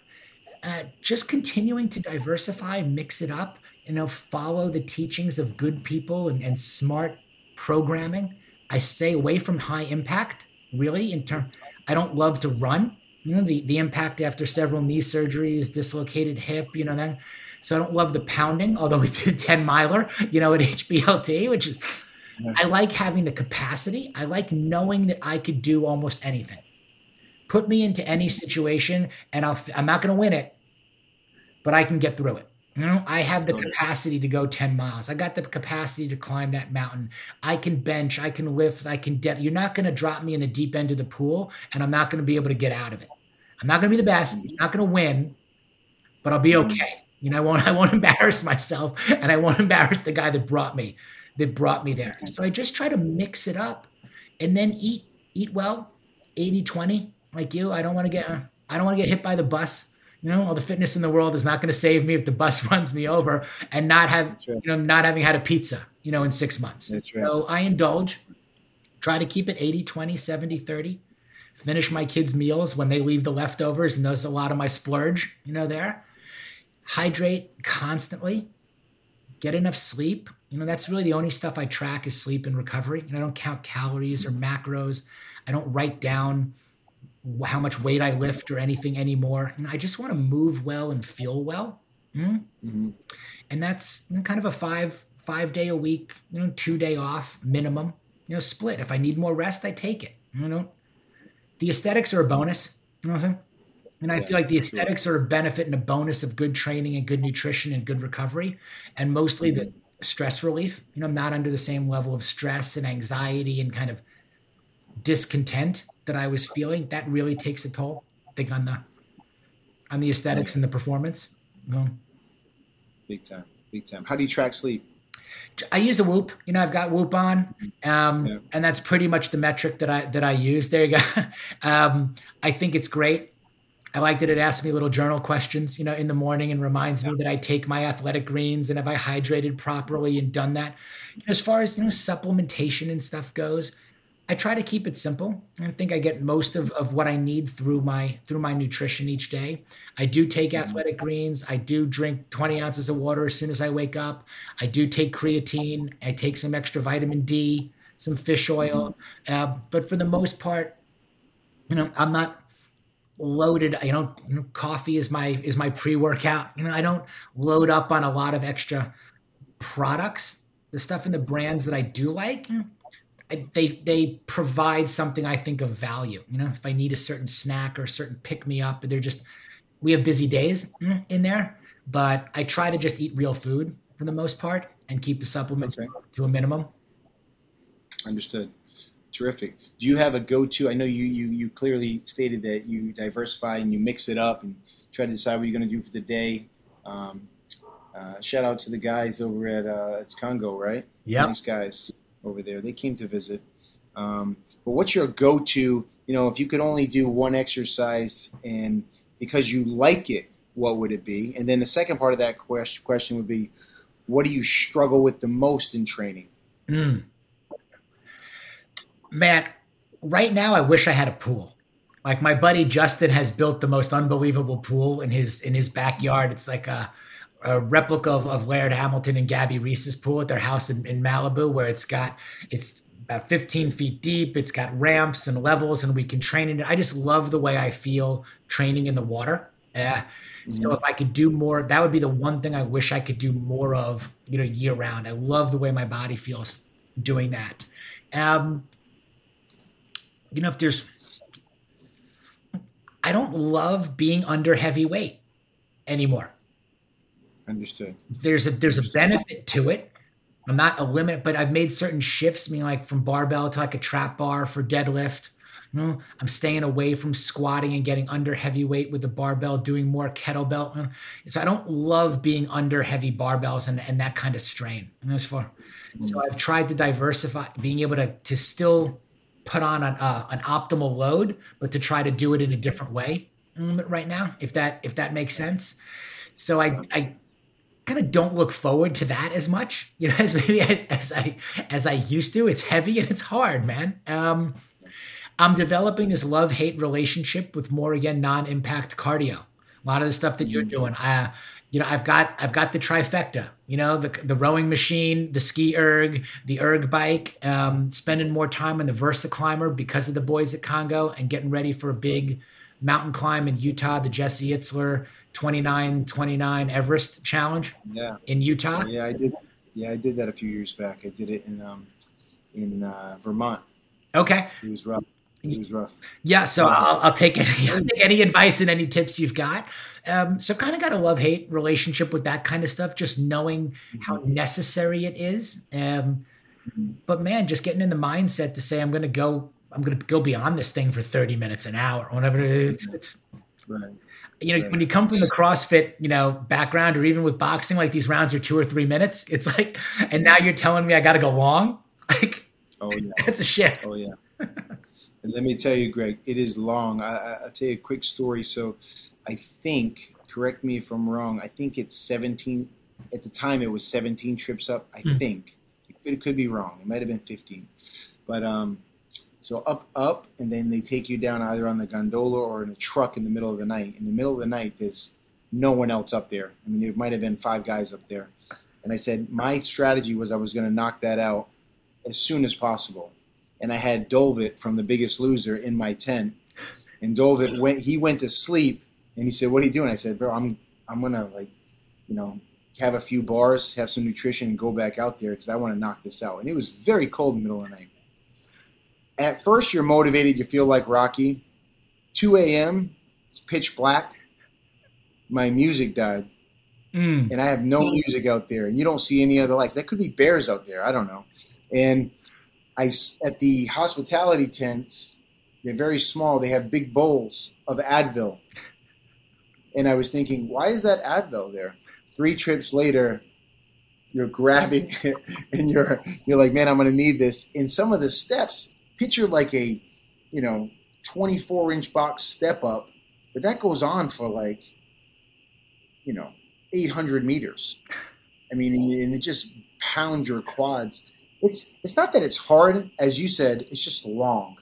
Uh, just continuing to diversify, mix it up, you know, follow the teachings of good people and, and smart programming. I stay away from high impact really in term i don't love to run. You know the the impact after several knee surgeries dislocated hip you know then so i don't love the pounding although we did 10 miler you know at hblt which is i like having the capacity. I like knowing that i could do almost anything. Put me into any situation and i'll i'm not going to win it but i can get through it you know, I have the capacity to go 10 miles. I got the capacity to climb that mountain. I can bench, I can lift, I can depth. You're not going to drop me in the deep end of the pool and I'm not going to be able to get out of it. I'm not going to be the best, I'm not going to win, but I'll be mm-hmm. okay. You know, I won't I won't embarrass myself and I won't embarrass the guy that brought me that brought me there. Mm-hmm. So I just try to mix it up and then eat eat well, 80-20 like you. I don't want to get mm-hmm. I don't want to get hit by the bus you know all the fitness in the world is not going to save me if the bus runs me over and not have right. you know not having had a pizza you know in six months. That's right. so i indulge try to keep it 80 20 70 30 finish my kids meals when they leave the leftovers and those a lot of my splurge you know there. Hydrate constantly get enough sleep. You know that's really the only stuff i track is sleep and recovery. And i don't count calories or macros. I don't write down how much weight I lift or anything anymore. And I just want to move well and feel well. Mm-hmm. Mm-hmm. And that's kind of a five five day a week, you know, two day off minimum, you know, split. If I need more rest, I take it. You know, the aesthetics are a bonus. You know what I'm saying? And I yeah, feel like the aesthetics sure. are a benefit and a bonus of good training and good nutrition and good recovery, and mostly mm-hmm. the stress relief. You know, I'm not under the same level of stress and anxiety and kind of discontent that I was feeling, that really takes a toll. I think on the on the aesthetics and the performance. Big time, big time. How do you track sleep? I use a Whoop. You know, I've got Whoop on, um, yeah. and that's pretty much the metric that I that I use. There you go. um, I think it's great. I like that it asks me little journal questions, you know, in the morning and reminds yeah. me that I take my athletic greens and have I hydrated properly and done that. As far as you know, supplementation and stuff goes, I try to keep it simple. I think I get most of, of what I need through my through my nutrition each day. I do take mm-hmm. athletic greens. I do drink 20 ounces of water as soon as I wake up. I do take creatine. I take some extra vitamin D, some fish oil. Mm-hmm. Uh, but for the most part, you know, I'm not loaded. You know, you know, coffee is my is my pre workout. You know, I don't load up on a lot of extra products. The stuff in the brands that I do like, they they provide something I think of value. You know, if I need a certain snack or a certain pick me up, they're just we have busy days in there, but I try to just eat real food for the most part and keep the supplements okay. to a minimum. Understood. Terrific. Do you have a go-to? I know you you you clearly stated that you diversify and you mix it up and try to decide what you're going to do for the day. Um, uh, shout out to the guys over at uh, it's Congo, right? Yeah, nice guys over there. They came to visit. Um, but what's your go-to? You know, if you could only do one exercise and because you like it, what would it be? And then the second part of that question would be, what do you struggle with the most in training? Mm. Man, right now I wish I had a pool. Like my buddy Justin has built the most unbelievable pool in his in his backyard. It's like a a replica of, of, Laird Hamilton and Gabby Reece's pool at their house in, in Malibu, where it's got it's about 15 feet deep. It's got ramps and levels, and we can train in it. I just love the way I feel training in the water. Yeah. Mm-hmm. So if I could do more, that would be the one thing I wish I could do more of, you know, year round. I love the way my body feels doing that. Um, you know, if there's, I don't love being under heavy weight anymore. Understood. There's a there's a benefit to it. I'm not a limit, but I've made certain shifts, meaning like from barbell to like a trap bar for deadlift. You know, I'm staying away from squatting and getting under heavy weight with the barbell, doing more kettlebell. So I don't love being under heavy barbells and, and that kind of strain. Far, so I've tried to diversify, being able to to still put on an, uh, an optimal load, but to try to do it in a different way mm, right now, if that if that makes sense. So I I kind of don't look forward to that as much, you know, as maybe as, as I as I used to. It's heavy and it's hard, man. Um, I'm developing this love hate relationship with more again non impact cardio. A lot of the stuff that you're doing, I, you know, I've got I've got the trifecta. You know, the the rowing machine, the ski erg, the erg bike. Um, spending more time on the VersaClimber because of the boys at Congo, and getting ready for a big mountain climb in Utah, the Jesse Itzler 29 29 Everest challenge. Yeah. In Utah. Yeah, I did. Yeah, I did that a few years back. I did it in um, in uh, Vermont. Okay. It was rough. It was rough. Yeah, so I'll, I'll take any I'll take any advice and any tips you've got. Um, so kind of got a love hate relationship with that kind of stuff, just knowing how Mm-hmm. necessary it is. Um, but man, just getting in the mindset to say I'm going to go, I'm going to go beyond this thing for 30 minutes an hour, or whatever it is. It's, Right. you know, Right. when you come from the CrossFit, you know, background, or even with boxing, like these rounds are two or three minutes. It's like, and now you're telling me I got to go long. Like Oh yeah. that's a shift. Oh yeah. and let me tell you, Greg, it is long. I, I, I'll tell you a quick story. So, I think, correct me if I'm wrong. I think it's 17. At the time, it was 17 trips up. I Hmm. think it it could be wrong. It might have been 15. But um, so up, up, and then they take you down either on the gondola or in a truck in the middle of the night. In the middle of the night, there's no one else up there. I mean, there might have been five guys up there. And I said my strategy was I was going to knock that out as soon as possible. And I had Dolvett from The Biggest Loser in my tent. And Dolvett went. He went to sleep, and he said, "What are you doing?" I said, "Bro, I'm I'm gonna like, you know, have a few bars, have some nutrition, and go back out there because I want to knock this out." And it was very cold in the middle of the night. At first, you're motivated. You feel like Rocky. 2 a.m. It's pitch black. My music died Mm. and I have no music out there, and you don't see any other lights. That could be bears out there. I don't know. And I at the hospitality tents, they're very small. They have big bowls of Advil, and I was thinking, why is that Advil there? Three trips later, you're grabbing it, and you're you're like, man, I'm going to need this. In some of the steps, picture like a, you know, 24 inch box step up, but that goes on for like, you know, 800 meters. I mean, and it just pounds your quads. It's it's not that it's hard, as you said. It's just long.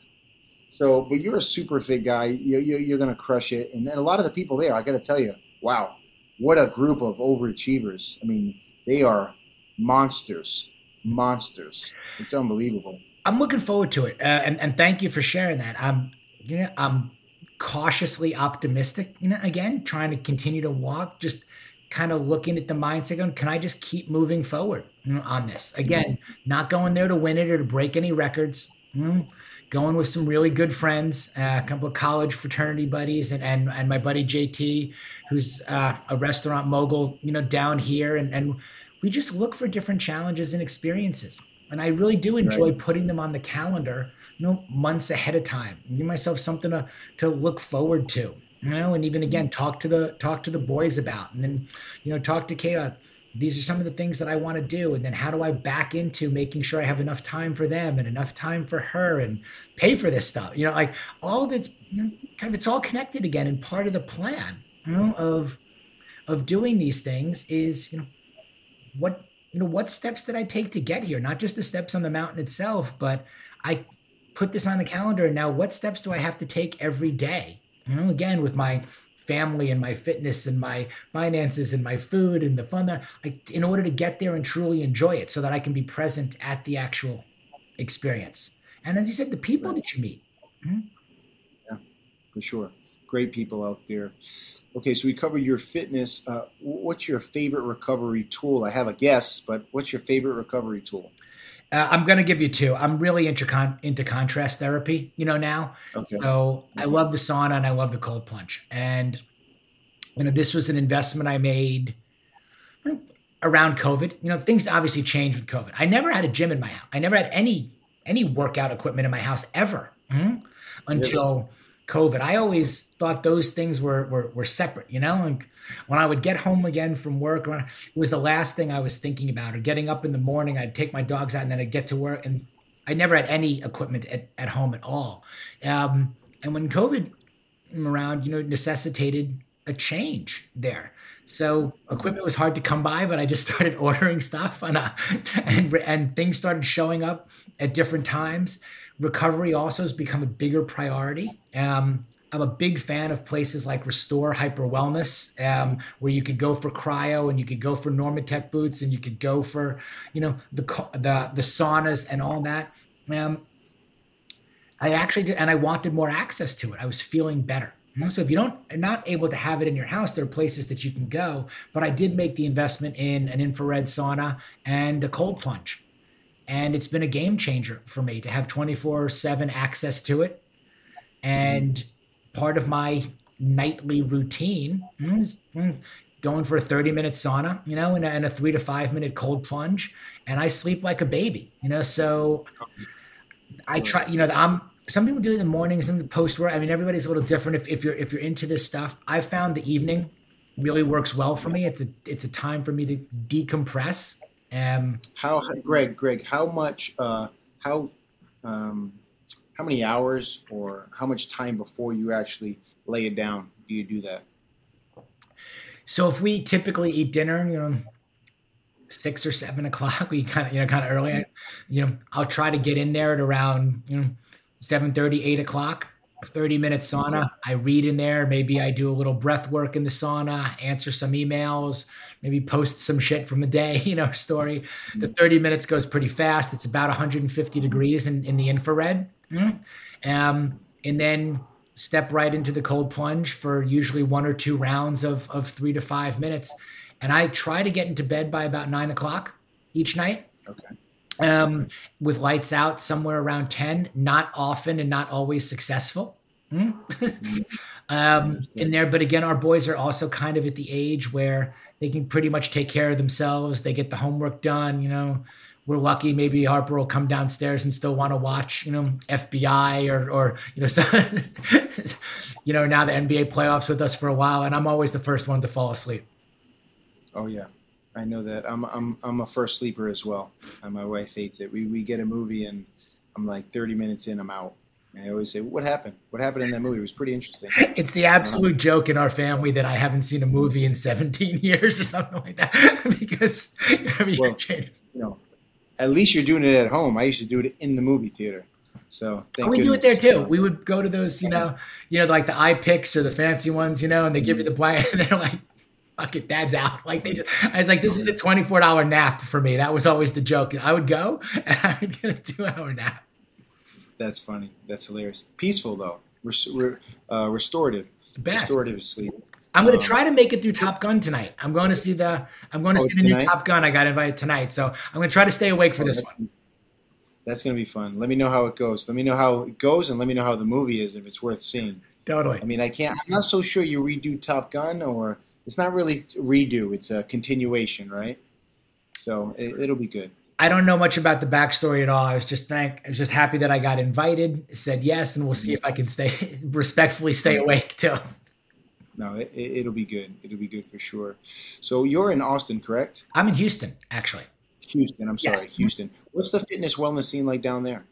So, but you're a super fit guy. You, you, you're going to crush it. And, and a lot of the people there, I got to tell you, wow, what a group of overachievers. I mean, they are monsters, monsters. It's unbelievable. I'm looking forward to it, uh, and and thank you for sharing that. I'm you know I'm cautiously optimistic. You know, again, trying to continue to walk, just kind of looking at the mindset, going, can I just keep moving forward on this? Again, not going there to win it or to break any records. know, going with some really good friends, uh, a couple of college fraternity buddies, and and, and my buddy JT, who's uh, a restaurant mogul, you know, down here, and and we just look for different challenges and experiences and I really do enjoy Right. putting them on the calendar, you know, months ahead of time. Give myself something to to look forward to, you know, and even again mm-hmm. talk to the talk to the boys about, and then you know talk to Kayla. These are some of the things that I want to do, and then how do I back into making sure I have enough time for them and enough time for her, and pay for this stuff. You know, like all of it's you know, kind of it's all connected again, and part of the plan, you know, of of doing these things is you know what you know what steps did i take to get here? Not just the steps on the mountain itself but i put this on the calendar and now what steps do i have to take every day? You know again with my family and my fitness and my finances and my food and the fun that I, in order to get there and truly enjoy it so that i can be present at the actual experience. And as you said the people that you meet. Hmm? Yeah, for sure. Great people out there. Okay, so we cover your fitness. Uh, what's your favorite recovery tool? I have a guess, but what's your favorite recovery tool? uh, i'm going to give you two i'm really into, con- into contrast therapy you know now Okay. So I love the sauna and I love the cold plunge. And you know, this was an investment I made around COVID. You know, things obviously changed with COVID. I never had a gym in my house. I never had any any workout equipment in my house ever mhm, until COVID. I always thought those things were, were were separate. You know, like when I would get home again from work, it was the last thing I was thinking about. Or getting up in the morning, I'd take my dogs out and then I'd get to work and. I never had any equipment at, at home at all. Um, and when COVID came around, you know, necessitated a change there. So equipment was hard to come by, but I just started ordering stuff and, and, and things started showing up at different times. Recovery also has become a bigger priority. Um, I'm a big fan of places like Restore Hyper Wellness, um, where you could go for cryo and you could go for Normatec boots and you could go for, you know, the the the saunas and all that. Um, I actually did, and I wanted more access to it. I was feeling better. So if you don't not able to have it in your house, there are places that you can go. But I did make the investment in an infrared sauna and a cold plunge, and it's been a game changer for me to have 24/7 access to it. And part of my nightly routine hmm, is hmm, going for a 30 minute sauna, you know, and a, and a three to five minute cold plunge, and I sleep like a baby, you know. So I try, you know, I'm some people do it in the mornings and the post work. I mean, everybody's a little different. If, if you're if you're into this stuff, I found the evening really works well for me. It's a it's a time for me to decompress. Um, how Greg Greg, how much uh, how um, how many hours or how much time before you actually lay it down do you do that? So if we typically eat dinner, you know, six or seven o'clock, we kind of you know kind of early. You know, I'll try to get in there at around you know 7 30, 8 o'clock, 30 minute sauna. I read in there. Maybe I do a little breath work in the sauna, answer some emails, maybe post some shit from the day, you know, story. The 30 minutes goes pretty fast. It's about 150 degrees in, in the infrared. Mm-hmm. Um, and then step right into the cold plunge for usually one or two rounds of, of three to five minutes. And I try to get into bed by about nine o'clock each night. Okay um, with lights out somewhere around 10, not often and not always successful. Hmm? um, in there, but again, our boys are also kind of at the age where they can pretty much take care of themselves. They get the homework done. You know, we're lucky. Maybe Harper will come downstairs and still want to watch, you know, FBI or, or you know, so, you know, now the NBA playoffs with us for a while, and I'm always the first one to fall asleep. Oh yeah, I know that. I'm I'm I'm a first sleeper as well. And my wife hates it. We we get a movie and I'm like 30 minutes in, I'm out. And I always say, "What happened? What happened in that movie? It was pretty interesting." It's the absolute joke in our family that I haven't seen a movie in 17 years or something like that because I mean, well, you know, at least you're doing it at home. I used to do it in the movie theater. So thank oh, we goodness. do it there too. We would go to those, you know, you know, like the iPics or the fancy ones, you know, and they give you the mm-hmm. blanket, and they're like fuck it, dad's out. Like they just, I was like, this is a $24 nap for me. That was always the joke. I would go and I would get a two hour nap. That's funny. That's hilarious. Peaceful though. Re- uh, restorative. Best. Restorative sleep. I'm going to um, try to make it through Top Gun tonight. I'm going to see the I'm going to oh, see the tonight? new Top Gun. I got invited tonight, so I'm going to try to stay awake for oh, this one. That's going to be fun. Let me know how it goes. Let me know how it goes, and let me know how the movie is if it's worth seeing. Totally. I mean, I can't. I'm not so sure you redo Top Gun or it's not really redo; it's a continuation, right? So it, will be good. I don't know much about the backstory at all. I was just thank, I was just happy that I got invited, said yes, and we'll see if I can stay respectfully stay awake too. No, it, will be good. It'll be good for sure. So you're in Austin, correct? I'm in Houston, actually. Houston. I'm sorry, yes. Houston. What's the fitness wellness scene like down there?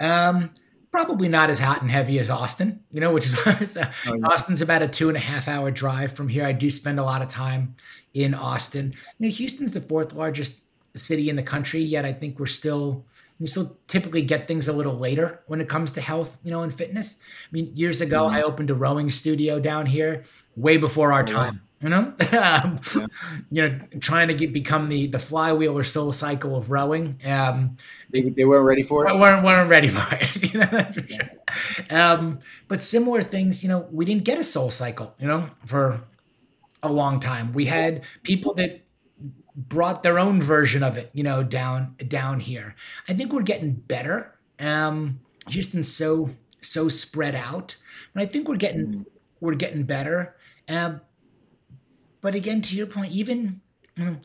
Um, probably not as hot and heavy as Austin, you know, which is oh, yeah. Austin's about a two and a half hour drive from here. I do spend a lot of time in Austin. You know, Houston's the fourth largest city in the country, yet I think we're still we still typically get things a little later when it comes to health, you know, and fitness. I mean, years ago, mm-hmm. I opened a rowing studio down here way before our oh, time you know, um, yeah. you know, trying to get become the the flywheel or SoulCycle of rowing. Um, they, they weren't ready for it. weren't weren't ready for it. You know, that's for sure. Um, but similar things, you know, we didn't get a SoulCycle, you know, for a long time. We had people that brought their own version of it, you know, down down here. I think we're getting better. Um, Houston's so so spread out, and I think we're getting mm. we're getting better. Um, but again, to your point, even mm,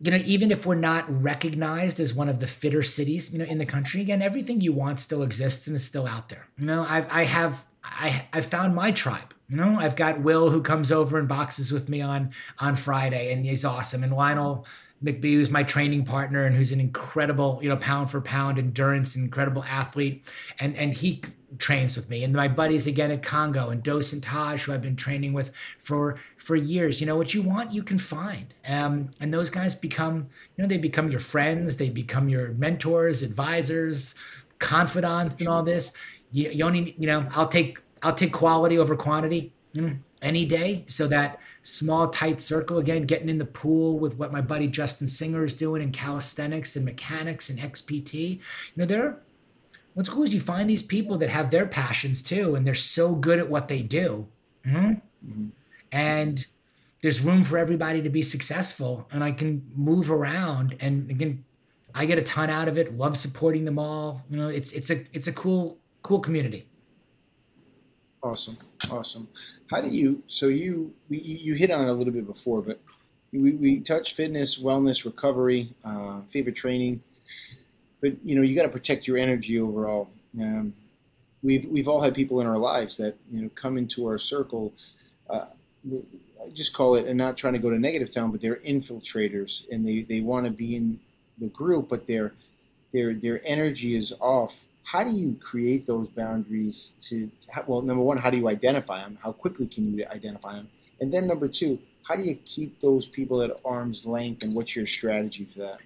you know, even if we're not recognized as one of the fitter cities, you know, in the country, again, everything you want still exists and is still out there. You know, I've, I have, I, I found my tribe. You know, I've got Will who comes over and boxes with me on on Friday, and he's awesome. And Lionel McBee, who's my training partner and who's an incredible, you know, pound for pound endurance, incredible athlete, and and he trains with me. And my buddies again at Congo and Dos and Taj, who I've been training with for for years. You know, what you want, you can find. Um, and those guys become, you know, they become your friends, they become your mentors, advisors, confidants, and all this. You, you only, you know, I'll take I'll take quality over quantity. Mm any day. So that small, tight circle, again, getting in the pool with what my buddy Justin Singer is doing in calisthenics and mechanics and XPT. You know, there, what's cool is you find these people that have their passions too, and they're so good at what they do. Mm-hmm. Mm-hmm. And there's room for everybody to be successful, and I can move around. And again, I get a ton out of it. Love supporting them all. You know, it's it's a it's a cool cool community. Awesome, awesome. How do you? So you you hit on it a little bit before, but we we touch fitness, wellness, recovery, uh, favorite training. But you know you got to protect your energy overall. Um, we've we've all had people in our lives that you know come into our circle. Uh, I just call it, and not trying to go to negative town, but they're infiltrators, and they, they want to be in the group, but their their their energy is off how do you create those boundaries to well number one how do you identify them how quickly can you identify them and then number two how do you keep those people at arm's length and what's your strategy for that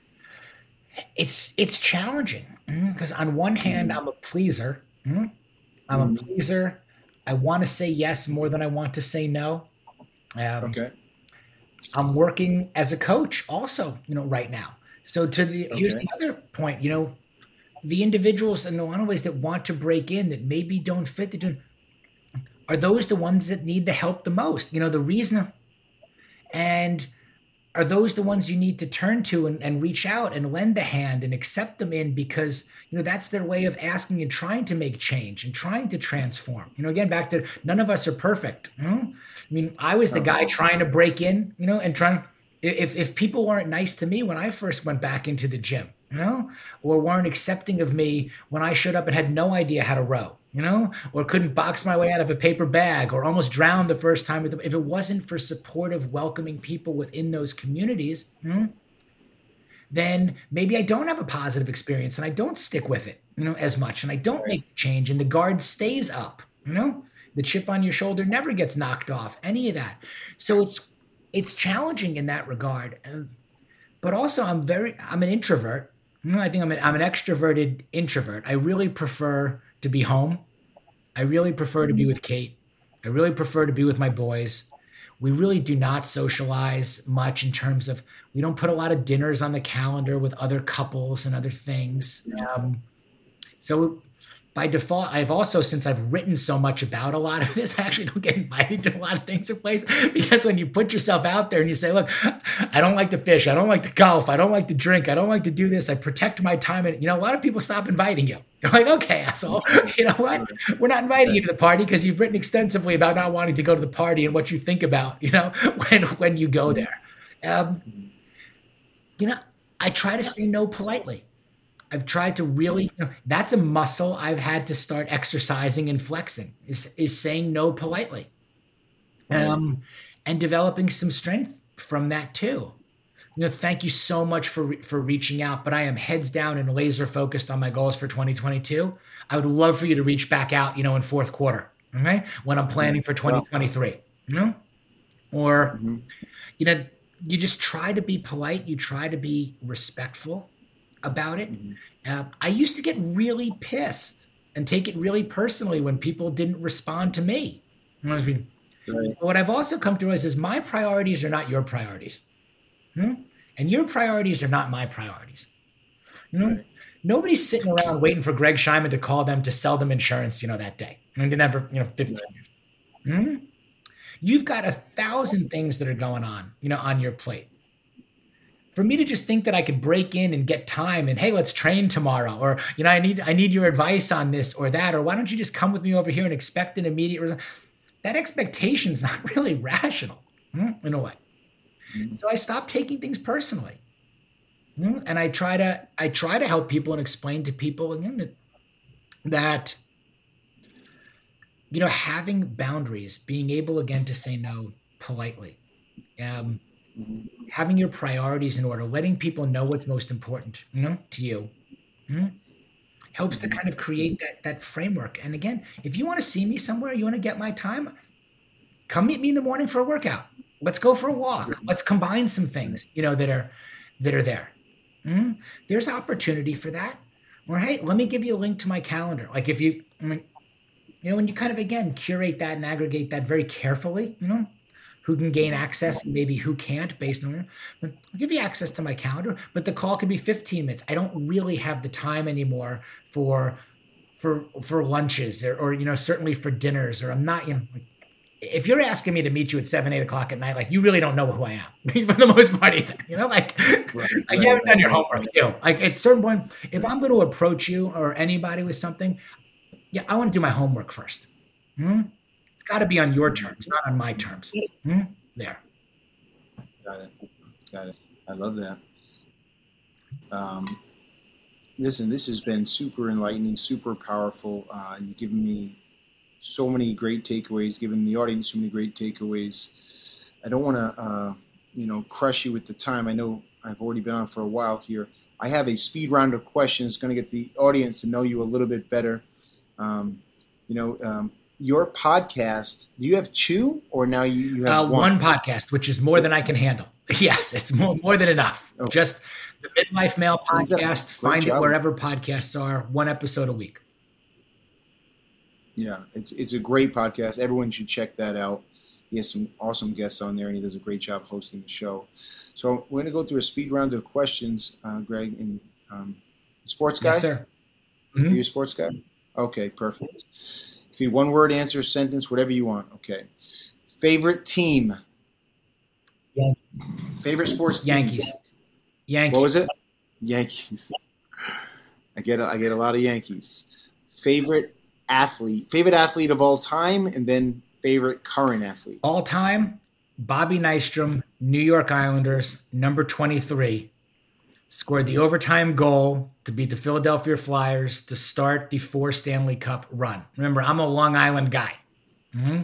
it's it's challenging because mm, on one hand i'm a pleaser mm, i'm a pleaser. I want to say yes more than i want to say no. Um, okay. I'm working as a coach also you know right now. So to the okay. here's the other point you know the individuals in a lot of ways that want to break in that maybe don't fit the doing are those the ones that need the help the most you know the reason and are those the ones you need to turn to and, and reach out and lend a hand and accept them in because you know that's their way of asking and trying to make change and trying to transform you know again back to none of us are perfect you know? i mean i was the uh-huh. guy trying to break in you know and trying if if people weren't nice to me when i first went back into the gym you know, or weren't accepting of me when I showed up and had no idea how to row, you know, or couldn't box my way out of a paper bag or almost drowned the first time. If it wasn't for supportive, welcoming people within those communities, hmm, then maybe I don't have a positive experience and I don't stick with it, you know, as much and I don't make the change and the guard stays up, you know, the chip on your shoulder never gets knocked off, any of that. So it's, it's challenging in that regard. But also I'm very, I'm an introvert I think I'm an, I'm an extroverted introvert. I really prefer to be home. I really prefer to be with Kate. I really prefer to be with my boys. We really do not socialize much in terms of we don't put a lot of dinners on the calendar with other couples and other things. Um, so by default, I've also, since I've written so much about a lot of this, I actually don't get invited to a lot of things or places because when you put yourself out there and you say, look, I don't like to fish, I don't like to golf, I don't like to drink, I don't like to do this, I protect my time. And, you know, a lot of people stop inviting you. You're like, okay, asshole, you know what? We're not inviting you to the party because you've written extensively about not wanting to go to the party and what you think about, you know, when, when you go there. Um, you know, I try to say no politely. I've tried to really, you know, that's a muscle I've had to start exercising and flexing is, is saying no politely. Um, and developing some strength from that too. You know, thank you so much for for reaching out, but I am heads down and laser focused on my goals for 2022. I would love for you to reach back out, you know, in fourth quarter, okay? When I'm planning for 2023, you know? Or mm-hmm. you know, you just try to be polite, you try to be respectful about it. Mm-hmm. Uh, I used to get really pissed and take it really personally when people didn't respond to me. You know what, I mean? right. what I've also come to realize is my priorities are not your priorities. Hmm? And your priorities are not my priorities. You know, right. nobody's sitting around waiting for Greg Scheinman to call them to sell them insurance, you know, that day. And never, you know, 15 years. Hmm? You've got a thousand things that are going on, you know, on your plate for me to just think that I could break in and get time and hey, let's train tomorrow, or you know, I need I need your advice on this or that, or why don't you just come with me over here and expect an immediate result? That expectation is not really rational hmm, in a way. Mm-hmm. So I stopped taking things personally. Hmm? And I try to I try to help people and explain to people again that that you know having boundaries, being able again to say no politely, um, mm-hmm. having your priorities in order, letting people know what's most important, you know, to you. Hmm? helps to mm-hmm. kind of create that that framework. And again, if you want to see me somewhere, you want to get my time, come meet me in the morning for a workout. Let's go for a walk. Let's combine some things, you know, that are that are there. Mm-hmm. There's opportunity for that. Or hey, let me give you a link to my calendar. Like if you, I mean, you know, when you kind of again curate that and aggregate that very carefully, you know, who can gain access and maybe who can't based on I'll give you access to my calendar, but the call could be 15 minutes. I don't really have the time anymore for for for lunches or, or you know certainly for dinners or I'm not you know if you're asking me to meet you at seven, eight o'clock at night, like you really don't know who I am for the most part either. You know, like, right, like right, you haven't done your homework too. Like at certain point, if I'm going to approach you or anybody with something, yeah, I want to do my homework first. Hmm? It's got to be on your terms, not on my terms. Hmm? There. Got it. Got it. I love that. Um, listen, this has been super enlightening, super powerful. Uh, you've given me so many great takeaways, given the audience so many great takeaways. I don't want to, uh, you know, crush you with the time. I know I've already been on for a while here. I have a speed round of questions, going to get the audience to know you a little bit better. Um, you know, um, your podcast. Do you have two, or now you, you have uh, one? one? podcast, which is more than I can handle. Yes, it's more more than enough. Okay. Just the Midlife Male podcast. Find job. it wherever podcasts are. One episode a week. Yeah, it's it's a great podcast. Everyone should check that out. He has some awesome guests on there, and he does a great job hosting the show. So we're going to go through a speed round of questions, uh, Greg. And um, sports guy, yes, sir. Mm-hmm. Are you a sports guy? Okay, perfect. Okay, one word answer, sentence, whatever you want. Okay. Favorite team. Yankees. Favorite sports team. Yankees. Yankees. What was it? Yankees. I get a, I get a lot of Yankees. Favorite athlete, favorite athlete of all time, and then favorite current athlete. All time, Bobby Nystrom, New York Islanders, number 23, scored the overtime goal to beat the Philadelphia Flyers to start the four Stanley Cup run. Remember, I'm a Long Island guy. Mm-hmm.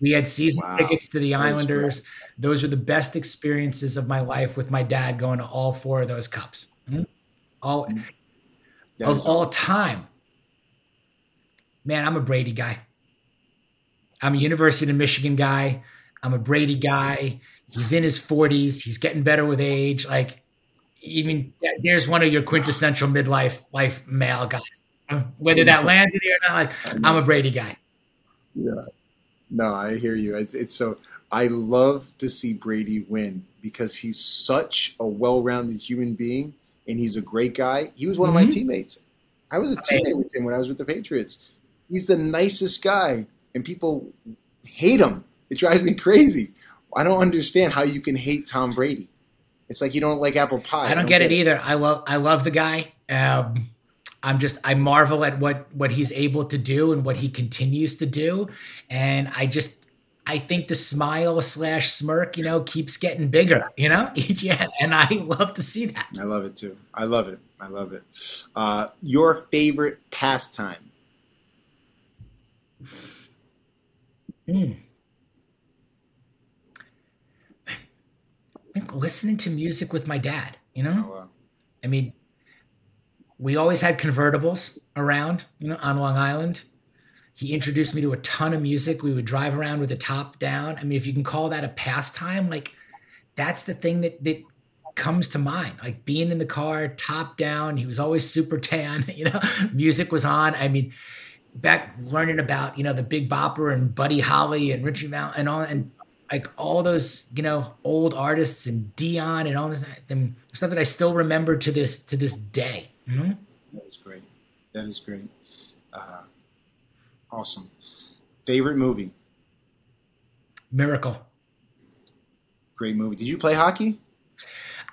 We had season wow. tickets to the Islanders. Those are the best experiences of my life with my dad going to all four of those cups. Mm-hmm. All of awesome. all time man, I'm a Brady guy. I'm a University of Michigan guy. I'm a Brady guy. He's in his 40s. He's getting better with age. Like, even there's one of your quintessential midlife life male guys. Whether that lands in there or not, like, I'm a Brady guy. Yeah. No, I hear you. It's, it's so I love to see Brady win because he's such a well-rounded human being and he's a great guy. He was one mm-hmm. of my mm-hmm. teammates. I was a teammate with him when I was with the Patriots. He's the nicest guy, and people hate him. It drives me crazy. I don't understand how you can hate Tom Brady. It's like you don't like apple pie. I don't, I don't get, get, it either. I love I love the guy. Um, I'm just I marvel at what what he's able to do and what he continues to do, and I just I think the smile slash smirk, you know, keeps getting bigger, you know, each year, and I love to see that. I love it too. I love it. I love it. Uh, your favorite pastime? Mm. listening to music with my dad, you know? Oh, wow. I mean, we always had convertibles around, you know, on Long Island. He introduced me to a ton of music. We would drive around with the top down. I mean, if you can call that a pastime, like that's the thing that that comes to mind. Like being in the car, top down. He was always super tan, you know, music was on. I mean, back learning about you know the Big Bopper and Buddy Holly and Richie Val and all and like all those you know old artists and Dion and all this and stuff that I still remember to this to this day. Mm-hmm. That is great. That is great. Uh, awesome. Favorite movie? Miracle. Great movie. Did you play hockey?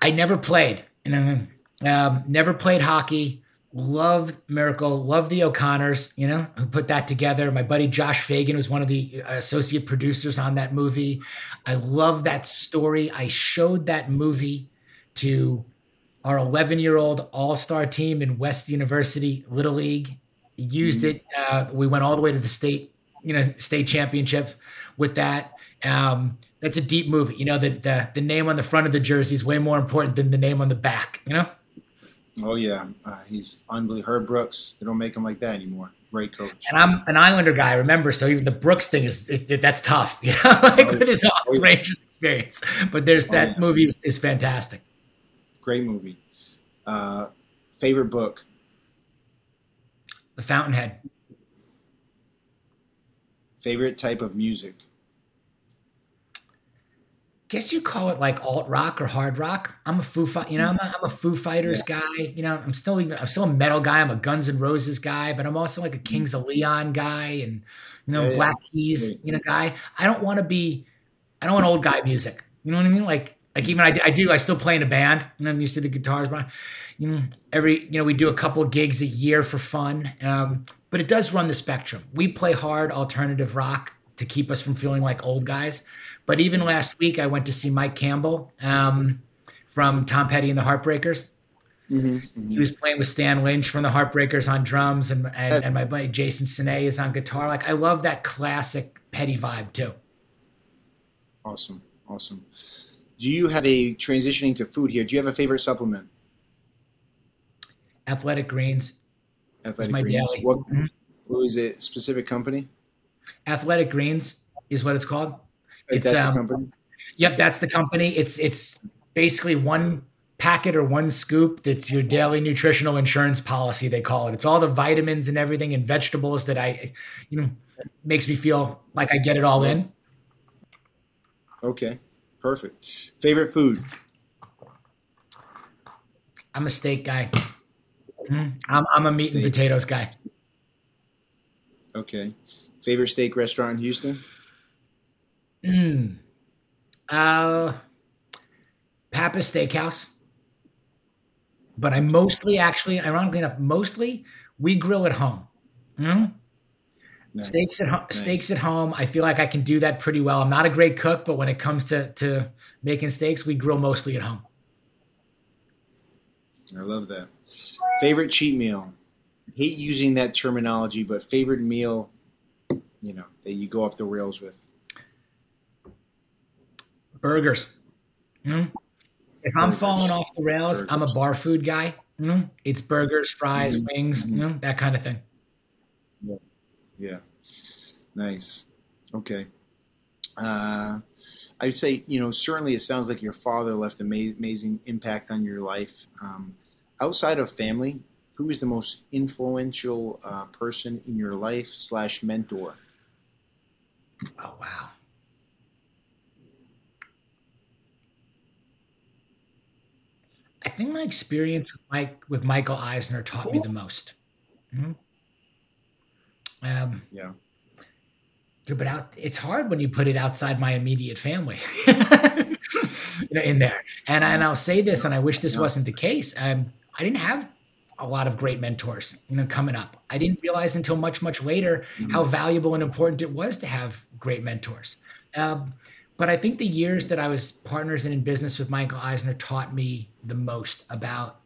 I never played. You know, um, never played hockey loved Miracle, loved the O'Connors, you know, who put that together. My buddy Josh Fagan was one of the uh, associate producers on that movie. I love that story. I showed that movie to our 11 year old all star team in West University Little League used mm-hmm. it. Uh, we went all the way to the state, you know, state championships with that. Um, that's a deep movie. You know, the, the the name on the front of the jersey is way more important than the name on the back. You know. Oh yeah, uh, he's unbelievable. Herb Brooks. They don't make him like that anymore. Great coach. And I'm an Islander guy. Remember, so even the Brooks thing is it, it, that's tough. You know, like oh, with his oh. Rangers experience. But there's that oh, yeah. movie is, is, fantastic. Great movie. Uh, favorite book. The Fountainhead. Favorite type of music guess you call it like alt rock or hard rock. I'm a Foo, Fi- you know, I'm a, I'm a Foo Fighters yeah. guy. You know, I'm still even, I'm still a metal guy. I'm a Guns N' Roses guy, but I'm also like a Kings of Leon guy, and you know, yeah, Black Keys, you know, guy. I don't want to be, I don't want old guy music. You know what I mean? Like, like even I, I do, I still play in a band. You know, I'm used to the guitars, but you know, every you know, we do a couple gigs a year for fun. Um, but it does run the spectrum. We play hard alternative rock to keep us from feeling like old guys. But even last week, I went to see Mike Campbell um, from Tom Petty and the Heartbreakers. Mm-hmm, mm-hmm. He was playing with Stan Lynch from the Heartbreakers on drums, and and, and my buddy Jason Sine is on guitar. Like I love that classic Petty vibe too. Awesome, awesome. Do you have a transitioning to food here? Do you have a favorite supplement? Athletic Greens. Athletic Greens. Daily. What, mm-hmm. what is it? Specific company? Athletic Greens is what it's called. It's that's um, Yep, that's the company. It's it's basically one packet or one scoop that's your daily nutritional insurance policy they call it it's all the vitamins and everything and vegetables that i you know makes me feel like i get it all in okay perfect favorite food i'm a steak guy mm-hmm. I'm, I'm a meat steak. and potatoes guy okay favorite steak restaurant in houston Mm. Uh, Pappas Steakhouse. But I mostly, actually, ironically enough, mostly we grill at home. Mm-hmm. Nice. Steaks at home. Nice. Steaks at home. I feel like I can do that pretty well. I'm not a great cook, but when it comes to to making steaks, we grill mostly at home. I love that. Favorite cheat meal. Hate using that terminology, but favorite meal, you know, that you go off the rails with burgers. Mm-hmm. If I'm falling off the rails, burgers. I'm a bar food guy. Mm-hmm. It's burgers, fries, mm-hmm. wings, you know, that kind of thing. Yeah. yeah. Nice. Okay. Uh, I'd say, you know, certainly it sounds like your father left an amazing impact on your life. Um, outside of family, who is the most influential uh, person in your life slash mentor? Oh, wow. I think my experience with Mike with Michael Eisner taught me the most. Mm-hmm. Um, yeah. But out, it's hard when you put it outside my immediate family, you know, in there. And and I'll say this, and I wish this yeah. wasn't the case. Um, I didn't have a lot of great mentors, you know, coming up. I didn't realize until much much later mm-hmm. how valuable and important it was to have great mentors. Um, but I think the years that I was partners and in business with Michael Eisner taught me the most about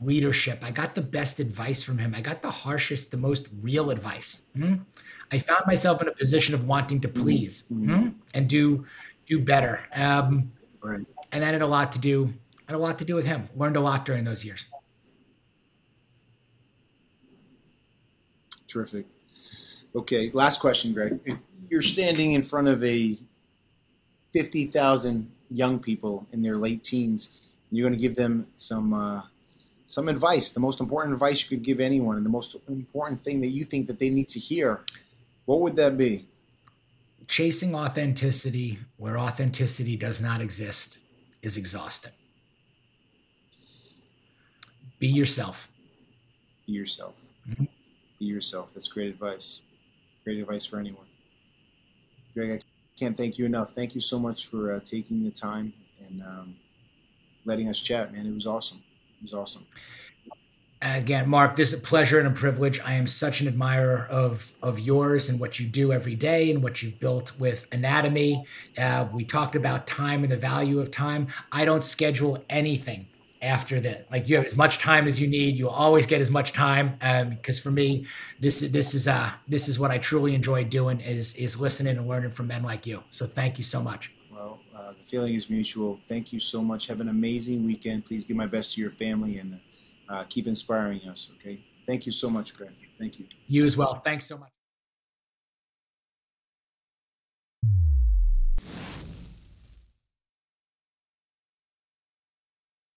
leadership. I got the best advice from him. I got the harshest, the most real advice. Mm-hmm. I found myself in a position of wanting to please mm-hmm. and do do better. Um, right. And that had a lot to do had a lot to do with him. Learned a lot during those years. Terrific. Okay, last question, Greg. If you're standing in front of a 50,000 young people in their late teens. You're going to give them some uh, some advice, the most important advice you could give anyone, and the most important thing that you think that they need to hear. What would that be? Chasing authenticity where authenticity does not exist is exhausting. Be yourself. Be yourself. Mm-hmm. Be yourself. That's great advice. Great advice for anyone. Greg, I can't thank you enough. Thank you so much for uh, taking the time and um, letting us chat, man. It was awesome. It was awesome. Again, Mark, this is a pleasure and a privilege. I am such an admirer of of yours and what you do every day and what you've built with Anatomy. Uh, we talked about time and the value of time. I don't schedule anything after that. Like you have as much time as you need. you always get as much time. because um, for me, this this is uh this is what I truly enjoy doing is is listening and learning from men like you. So thank you so much. Well, uh, the feeling is mutual. Thank you so much. Have an amazing weekend. Please give my best to your family and uh, keep inspiring us. Okay. Thank you so much, Greg. Thank you. You as well. Thanks so much.